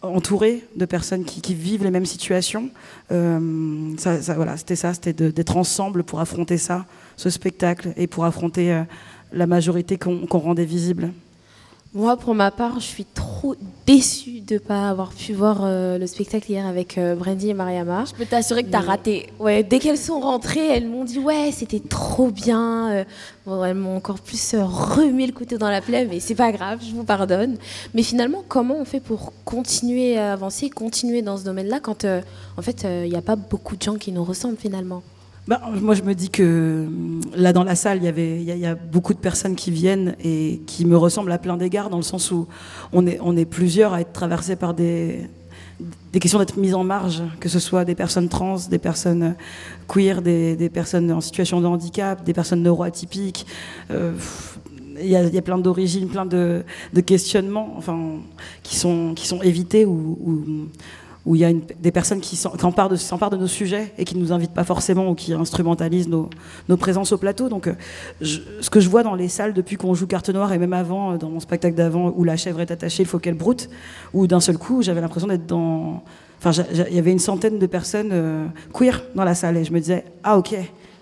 entouré de personnes qui, vivent les mêmes situations. Voilà, c'était ça, c'était d'être ensemble pour affronter ça, ce spectacle, et pour affronter la majorité qu'on rendait visible. Moi, pour ma part, je suis trop déçue de ne pas avoir pu voir euh, le spectacle hier avec euh, Brandy et Mariama. Je peux t'assurer que t'as Mais- raté. Ouais, dès qu'elles sont rentrées, elles m'ont dit ouais, c'était trop bien. Euh, bon, elles m'ont encore plus euh, remis le couteau dans la plaie, mais c'est pas grave, je vous pardonne. Mais finalement, comment on fait pour continuer à avancer, continuer dans ce domaine-là quand euh, en fait il n'y a pas beaucoup de gens qui nous ressemblent finalement? Ben, moi, je me dis que hum, là, dans la salle, il y avait, il y, a- beaucoup de personnes qui viennent et qui me ressemblent à plein d'égards, dans le sens où on est, on est plusieurs à être traversés par des, des questions d'être mises en marge, que ce soit des personnes trans, des personnes queer, des, des personnes en situation de handicap, des personnes neuroatypiques. Euh, il y, a, il y a plein d'origines, plein de, de questionnements enfin, qui, sont, qui sont évités ou- où il y a des personnes qui s'emparent de, nos sujets et qui ne nous invitent pas forcément ou qui instrumentalisent nos, présences au plateau. Donc, euh, ce que je vois dans les salles depuis qu'on joue Carte Noire et même avant, euh, dans mon spectacle d'avant, où la chèvre est attachée, il faut qu'elle broute, où d'un seul coup, j'avais l'impression d'être dans. Enfin, il y avait une centaine de personnes euh, queer dans la salle et je me disais, ah ok.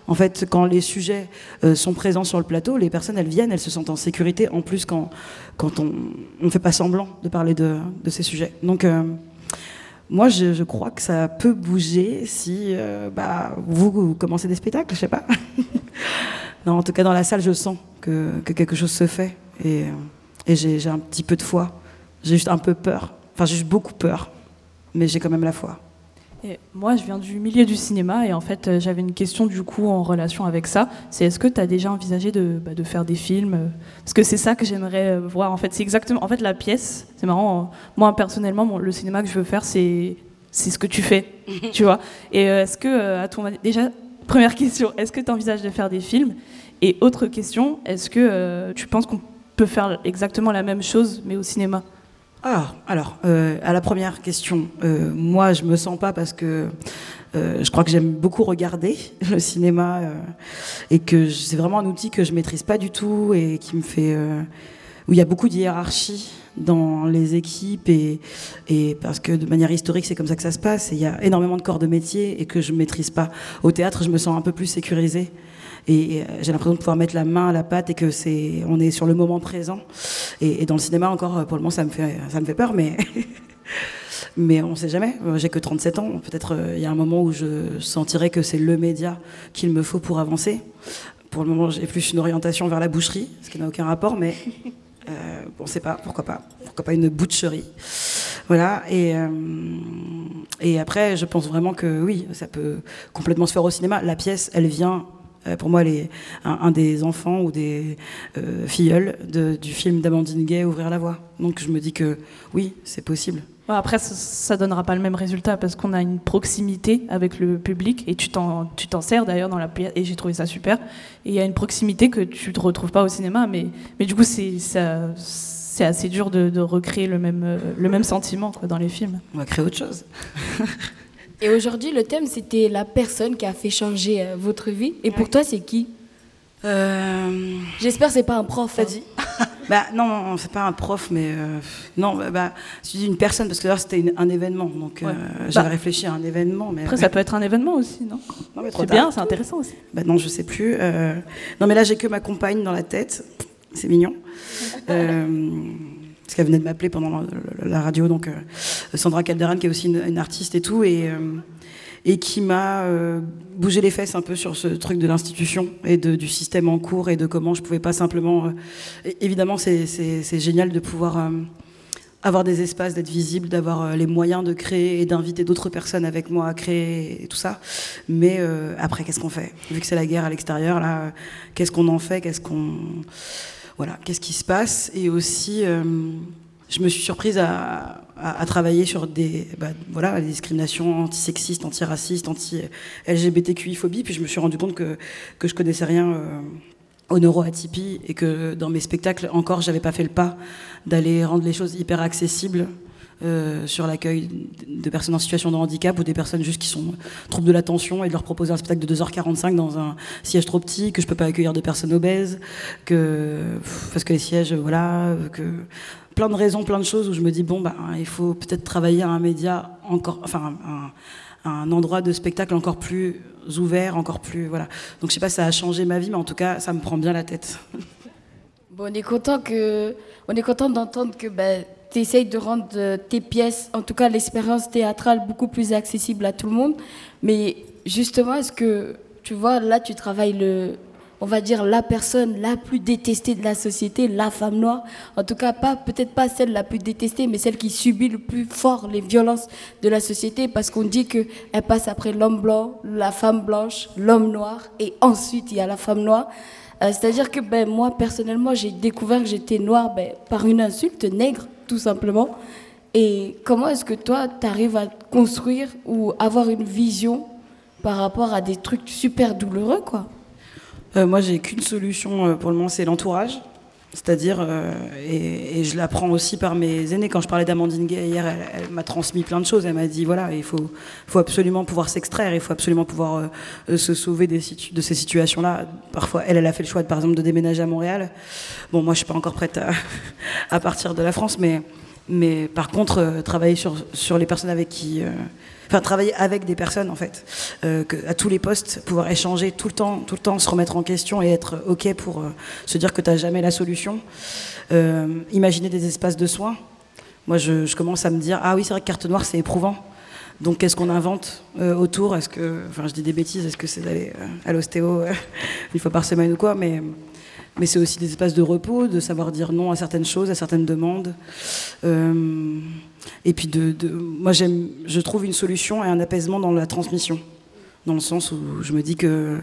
En fait, quand les sujets sont présents sur le plateau, les personnes, elles viennent, elles se sentent en sécurité, en plus quand, on ne fait pas semblant de parler de, ces sujets. Donc, moi, je, crois que ça peut bouger si euh, bah, vous, commencez des spectacles, je sais pas. en tout cas, dans la salle, je sens que, que quelque chose se fait et, euh, et j'ai un petit peu de foi. J'ai juste un peu peur. Enfin, j'ai juste beaucoup peur, mais j'ai quand même la foi. Et moi, je viens du milieu du cinéma et en fait, euh, j'avais une question du coup en relation avec ça. C'est est-ce que tu as déjà envisagé de, bah, de faire des films euh, Parce que c'est ça que j'aimerais euh, voir. En fait, c'est exactement. En fait, la pièce, c'est marrant. euh, Moi, personnellement, le cinéma que je veux faire, c'est c'est ce que tu fais, tu vois. Et est-ce que, à ton déjà, première question, est-ce que tu envisages de faire des films? Et autre question, est-ce que euh, tu penses qu'on peut faire exactement la même chose, mais au cinéma? Ah, alors, euh, à la première question, euh, moi, je me sens pas parce que euh, je crois que j'aime beaucoup regarder le cinéma et que c'est vraiment un outil que je maîtrise pas du tout et qui me fait. où il y a beaucoup de dans les équipes et, et parce que de manière historique, c'est comme ça que ça se passe. Et il y a énormément de corps de métier et que je maîtrise pas. Au théâtre, je me sens un peu plus sécurisée. Et euh, j'ai l'impression de pouvoir mettre la main à la pâte et que c'est, on est sur le moment présent. Et, dans le cinéma encore, euh, pour le moment, ça me fait, ça me fait peur, mais, mais on sait jamais. Euh, J'ai que 37 ans. Peut-être il y a un moment où je sentirai que c'est le média qu'il me faut pour avancer. Pour le moment, j'ai plus une orientation vers la boucherie, ce qui n'a aucun rapport, mais on ne sait pas. Pourquoi pas? Pourquoi pas une boucherie? Voilà. Et, et après, je pense vraiment que oui, ça peut complètement se faire au cinéma. La pièce, elle vient. Euh, pour moi, est un, un des enfants ou des euh, filleuls de- du film d'Amandine Gay, Ouvrir la voie. Donc je me dis que oui, c'est possible. Après, ça, ça donnera pas le même résultat parce qu'on a une proximité avec le public et tu t'en, tu t'en sers d'ailleurs dans la pièce et j'ai trouvé ça super. Et il y a une proximité que tu ne retrouves pas au cinéma, mais, mais du coup, c'est, ça- c'est assez dur de, de recréer le même, euh, le même sentiment quoi, dans les films. On va créer autre chose. Et aujourd'hui, le thème, c'était la personne qui a fait changer euh, votre vie. Et pour toi, c'est qui J'espère que c'est pas un prof. hein. dit Bah non, non, c'est pas un prof, mais euh, non, bah, bah, je dis une personne parce que là c'était un événement, donc euh, Ouais. j'avais Bah, réfléchi à un événement. Mais Après, ça peut être un événement aussi, non Non, mais trop C'est bien, c'est intéressant aussi. Bah non, je sais plus. euh, Non, mais là j'ai que ma compagne dans la tête. C'est mignon. Parce qu'elle venait de m'appeler pendant la, radio, donc euh, Sandra Calderan, qui est aussi une, artiste et tout, et, euh, et qui m'a euh, bougé les fesses un peu sur ce truc de l'institution et de- du système en cours et de comment je pouvais pas simplement. évidemment, c'est- génial de pouvoir. avoir des espaces, d'être visible, d'avoir les moyens de créer et d'inviter d'autres personnes avec moi à créer et tout ça. Mais après, qu'est-ce qu'on fait? Vu que c'est la guerre à l'extérieur, là, qu'est-ce qu'on en fait? Qu'est-ce qu'on voilà, qu'est-ce qui se passe Et aussi, euh, je me suis surprise à, travailler sur des, bah, voilà, les discriminations antisexistes, antiracistes, anti-LGBTQI-phobie. Puis je me suis rendu compte que, que je connaissais rien euh, aux neuroatypies et que dans mes spectacles, encore, j'avais pas fait le pas d'aller rendre les choses hyper accessibles. Euh, sur l'accueil de personnes en situation de handicap ou des personnes juste qui sont troubles de l'attention et de leur proposer un spectacle de 2h45 dans un siège trop petit, que je peux pas accueillir de personnes obèses, que parce que les sièges, voilà, que plein de raisons, plein de choses où je me dis bon bah il faut peut-être travailler à un média encore, enfin un, un endroit de spectacle encore plus ouvert, encore plus voilà. Donc je sais pas, ça a changé ma vie, mais en tout cas ça me prend bien la tête. On est content que, on est content d'entendre que ben, tu essayes de rendre euh, tes pièces, en tout cas l'expérience théâtrale, beaucoup plus accessible à tout le monde. Mais justement, est-ce que tu vois, là, tu travailles le, on va dire la personne la plus détestée de la société, la femme noire. En tout cas, pas peut-être pas celle la plus détestée, mais celle qui subit le plus fort les violences de la société, parce qu'on dit que elle passe après l'homme blanc, la femme blanche, l'homme noir, et ensuite il y a la femme noire. Euh, C'est-à-dire que ben, moi, personnellement, j'ai découvert que j'étais noire ben, par une insulte, nègre, tout simplement. Et comment est-ce que toi, tu arrives à construire ou avoir une vision par rapport à des trucs super douloureux, quoi? Euh, moi, j'ai qu'une solution euh, pour le moment, c'est l'entourage. C'est-à-dire, euh, et, et je l'apprends aussi par mes aînés. Quand je parlais d'Amandine Gay hier, elle, elle m'a transmis plein de choses. Elle m'a dit voilà, il faut, faut absolument pouvoir s'extraire, il faut absolument pouvoir euh, se sauver des situ- de ces situations-là. Parfois, elle, elle a fait le choix, par exemple, de déménager à Montréal. Bon, moi, je suis pas encore prête à, à partir de la France, mais, mais par contre, euh, travailler sur, les personnes avec qui. euh, Enfin, travailler avec des personnes, en fait, euh, à tous les postes, pouvoir échanger tout le temps, tout le temps, se remettre en question et être OK pour se dire que tu n'as jamais la solution. Imaginer des espaces de soins. Moi, je, commence à me dire, ah oui, c'est vrai que carte noire, c'est éprouvant. Donc, qu'est-ce qu'on invente autour? Est-ce que, enfin, je dis des bêtises, est-ce que c'est d'aller à l'ostéo une fois par semaine ou quoi? Mais, mais c'est aussi des espaces de repos, de savoir dire non à certaines choses, à certaines demandes. Euh, et puis, de, moi, j'aime, je trouve une solution et un apaisement dans la transmission, dans le sens où je me dis que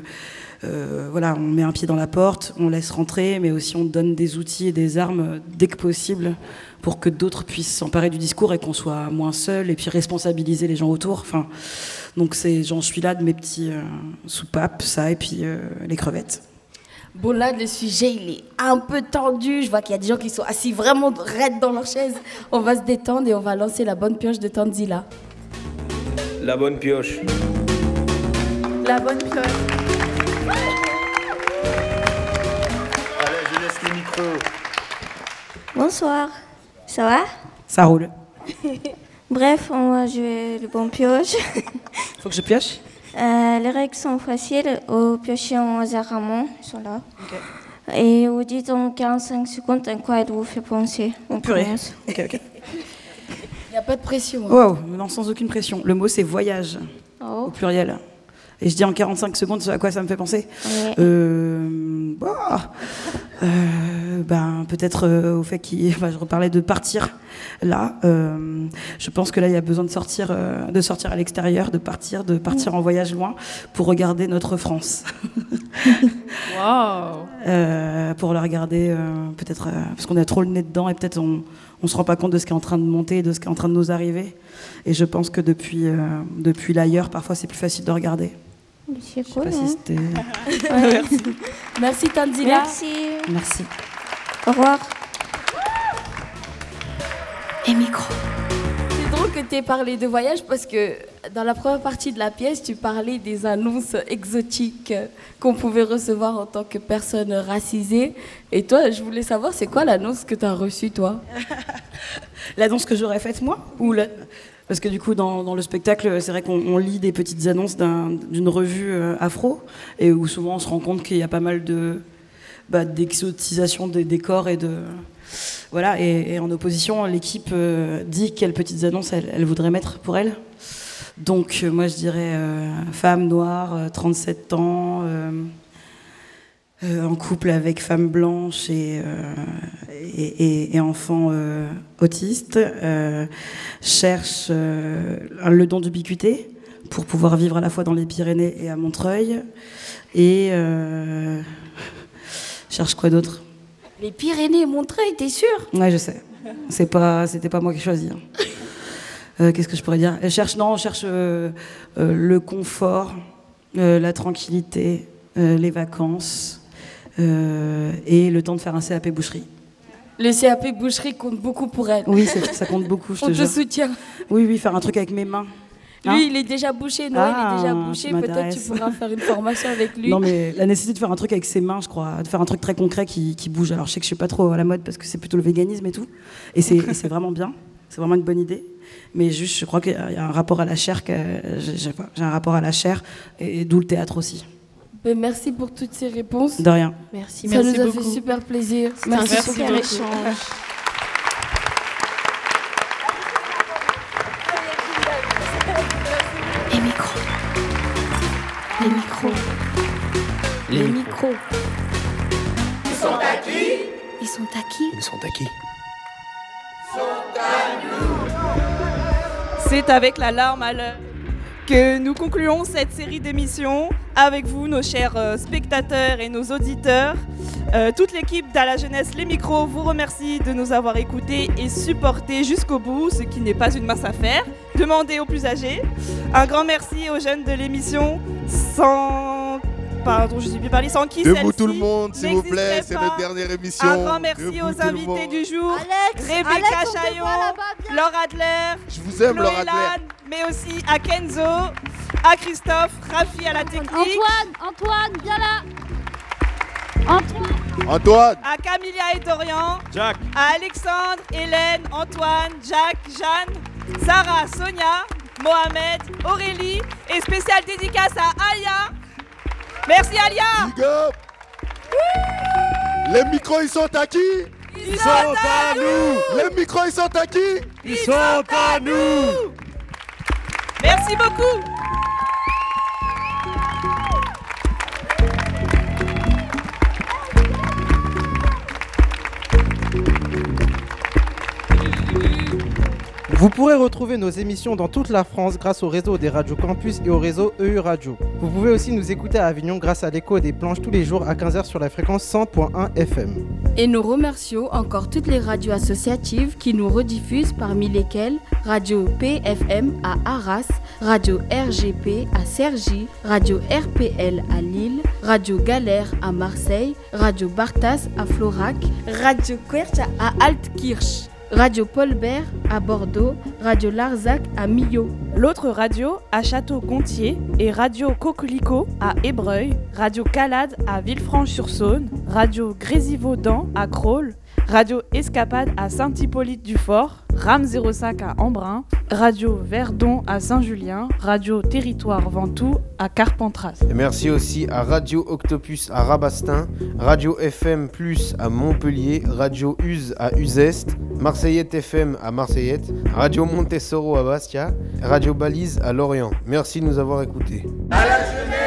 euh, voilà, on met un pied dans la porte, on laisse rentrer, mais aussi on donne des outils et des armes dès que possible pour que d'autres puissent s'emparer du discours et qu'on soit moins seul et puis responsabiliser les gens autour. Enfin, donc c'est, j'en suis là de mes petits euh, soupapes, ça et puis les crevettes. Bon, là, le sujet, il est un peu tendu. Je vois qu'il y a des gens qui sont assis vraiment raides dans leur chaise. On va se détendre et on va lancer la bonne pioche de Tanzila. La bonne pioche. La bonne pioche. Allez, je laisse les micros. Bonsoir. Ça va? Ça roule. Bref, on va jouer le bon pioche. Faut que je pioche? Euh, les règles sont faciles. Au piocher en hasardement, ils sont là. Et vous dites en 45 secondes à quoi elle vous fait penser? On Purée. commence. Ok, ok. Il n'y a pas de pression. hein. Wow, non, sans aucune pression. Le mot c'est voyage, Oh. au pluriel. Et je dis en 45 secondes à quoi ça me fait penser Ouais. Euh, bah, euh, ben, Peut-être euh, au fait qu'il. enfin, je reparlais de partir là. Euh, je pense que là, il y a besoin de sortir, euh, de sortir à l'extérieur, de partir, de partir en voyage loin pour regarder notre France. Waouh Euh, pour la regarder, euh, peut-être euh, parce qu'on a trop le nez dedans et peut-être on on se rend pas compte de ce qui est en train de monter, de ce qui est en train de nous arriver. Et je pense que depuis euh, depuis l'ailleurs, parfois c'est plus facile de regarder. C'est sais pas si hein. c'était. Ouais. Merci. Merci Tanzila. Merci. Merci. Au revoir. Et micro. C'est drôle que tu aies parlé de voyage parce que dans la première partie de la pièce, tu parlais des annonces exotiques qu'on pouvait recevoir en tant que personne racisée. Et toi, je voulais savoir, c'est quoi l'annonce que tu as reçue, toi? L'annonce que j'aurais faite moi? Ou la- Parce que du coup, dans, dans le spectacle, c'est vrai qu'on on lit des petites annonces d'un- d'une revue euh, afro, et où souvent on se rend compte qu'il y a pas mal de bah, d'exotisation des décors et de voilà. Et, en opposition, l'équipe euh, dit quelles petites annonces elle, voudrait mettre pour elle. Donc euh, moi, je dirais euh, femme noire, euh, 37 ans. en couple avec femme blanche et, et, enfant autiste, cherche le don d'ubiquité pour pouvoir vivre à la fois dans les Pyrénées et à Montreuil. Et cherche quoi d'autre Les Pyrénées Montreuil, t'es sûr Ouais, je sais. C'est pas, c'était pas moi qui ai choisi. hein. Euh, Qu'est-ce que je pourrais dire Elle cherche, non, elle cherche euh, euh, le confort, euh, la tranquillité, euh, les vacances euh, et le temps de faire un CAP boucherie. Le CAP boucherie compte beaucoup pour elle. Oui, ça compte beaucoup, je On te te soutient. Oui, oui, faire un truc avec mes mains. Hein Lui, il est déjà bouché, Noël Ah, est déjà bouché. Peut-être tu pourras faire une formation avec lui. Non, mais la nécessité de faire un truc avec ses mains, je crois, de faire un truc très concret qui, qui bouge. Alors, je sais que je suis pas trop à la mode parce que c'est plutôt le véganisme et tout. Et c'est vraiment bien. C'est vraiment une bonne idée. Mais juste, je crois qu'il y a il un rapport à la chair. J'ai un rapport à la chair et, d'où le théâtre aussi. Ben, merci pour toutes ces réponses. De rien. Merci, Ça merci nous a beaucoup. fait super plaisir. Un Merci super beaucoup. Les Les micros. micros. Ils sont à qui? Ils sont à qui? Ils sont à qui? C'est avec la larme à l'œil que nous concluons cette série d'émissions avec vous, nos chers euh, spectateurs et nos auditeurs. Euh, toute l'équipe d'À la jeunesse Les Micros vous remercie de nous avoir écoutés et supportés jusqu'au bout, ce qui n'est pas une masse à faire. Demandez aux plus âgés. Un grand merci aux jeunes de l'émission sans... Pardon, je ne sais plus parler, sans qui Debout tout le monde, s'il vous plaît, c'est notre dernière émission. Un grand merci Debout aux invités du jour. Alex, Rebecca viens. Laure Adler. Je vous aime, Laure Chloé Adler. Lannes, mais aussi à Kenzo, à Christophe, Rafi à la technique. Antoine, Antoine, viens là. Antoine. Antoine. À Camilia et Dorian. Jack. À Alexandre, Hélène, Antoine, Jacques, Jeanne, Sarah, Sonia, Mohamed, Aurélie et spéciale dédicace à Alia. Merci Alia. Big up. Les micros, ils sont à qui? Ils sont à nous. Les micros, ils sont à qui? Ils sont à nous. Merci beaucoup. Vous pourrez retrouver nos émissions dans toute la France grâce au réseau des radios campus et au réseau EU Radio. Vous pouvez aussi nous écouter à Avignon grâce à l'écho des planches tous les jours à 15h sur la fréquence 100.1 FM. Et nous remercions encore toutes les radios associatives qui nous rediffusent, parmi lesquelles Radio PFM à Arras, Radio RGP à Cergy, Radio RPL à Lille, Radio Galère à Marseille, Radio Bartas à Florac, Radio Querch à Altkirch. Radio Paulbert à Bordeaux, Radio Larzac à Millau. L'autre radio à Château-Gontier et Radio Coquelicot à Ébreuil, Radio Calade à Villefranche-sur-Saône, Radio Grésivaudan à Crolles, Radio Escapade à Saint-Hippolyte-du-Fort, RAM 05 à Embrun, Radio Verdon à Saint-Julien, Radio Territoire Ventoux à Carpentras. Et merci aussi à Radio Octopus à Rabastin, Radio FM Plus à Montpellier, Radio Uz à Uzest, Marseillette FM à Marseillette, Radio Montessoro à Bastia, Radio Balise à Lorient. Merci de nous avoir écoutés. À la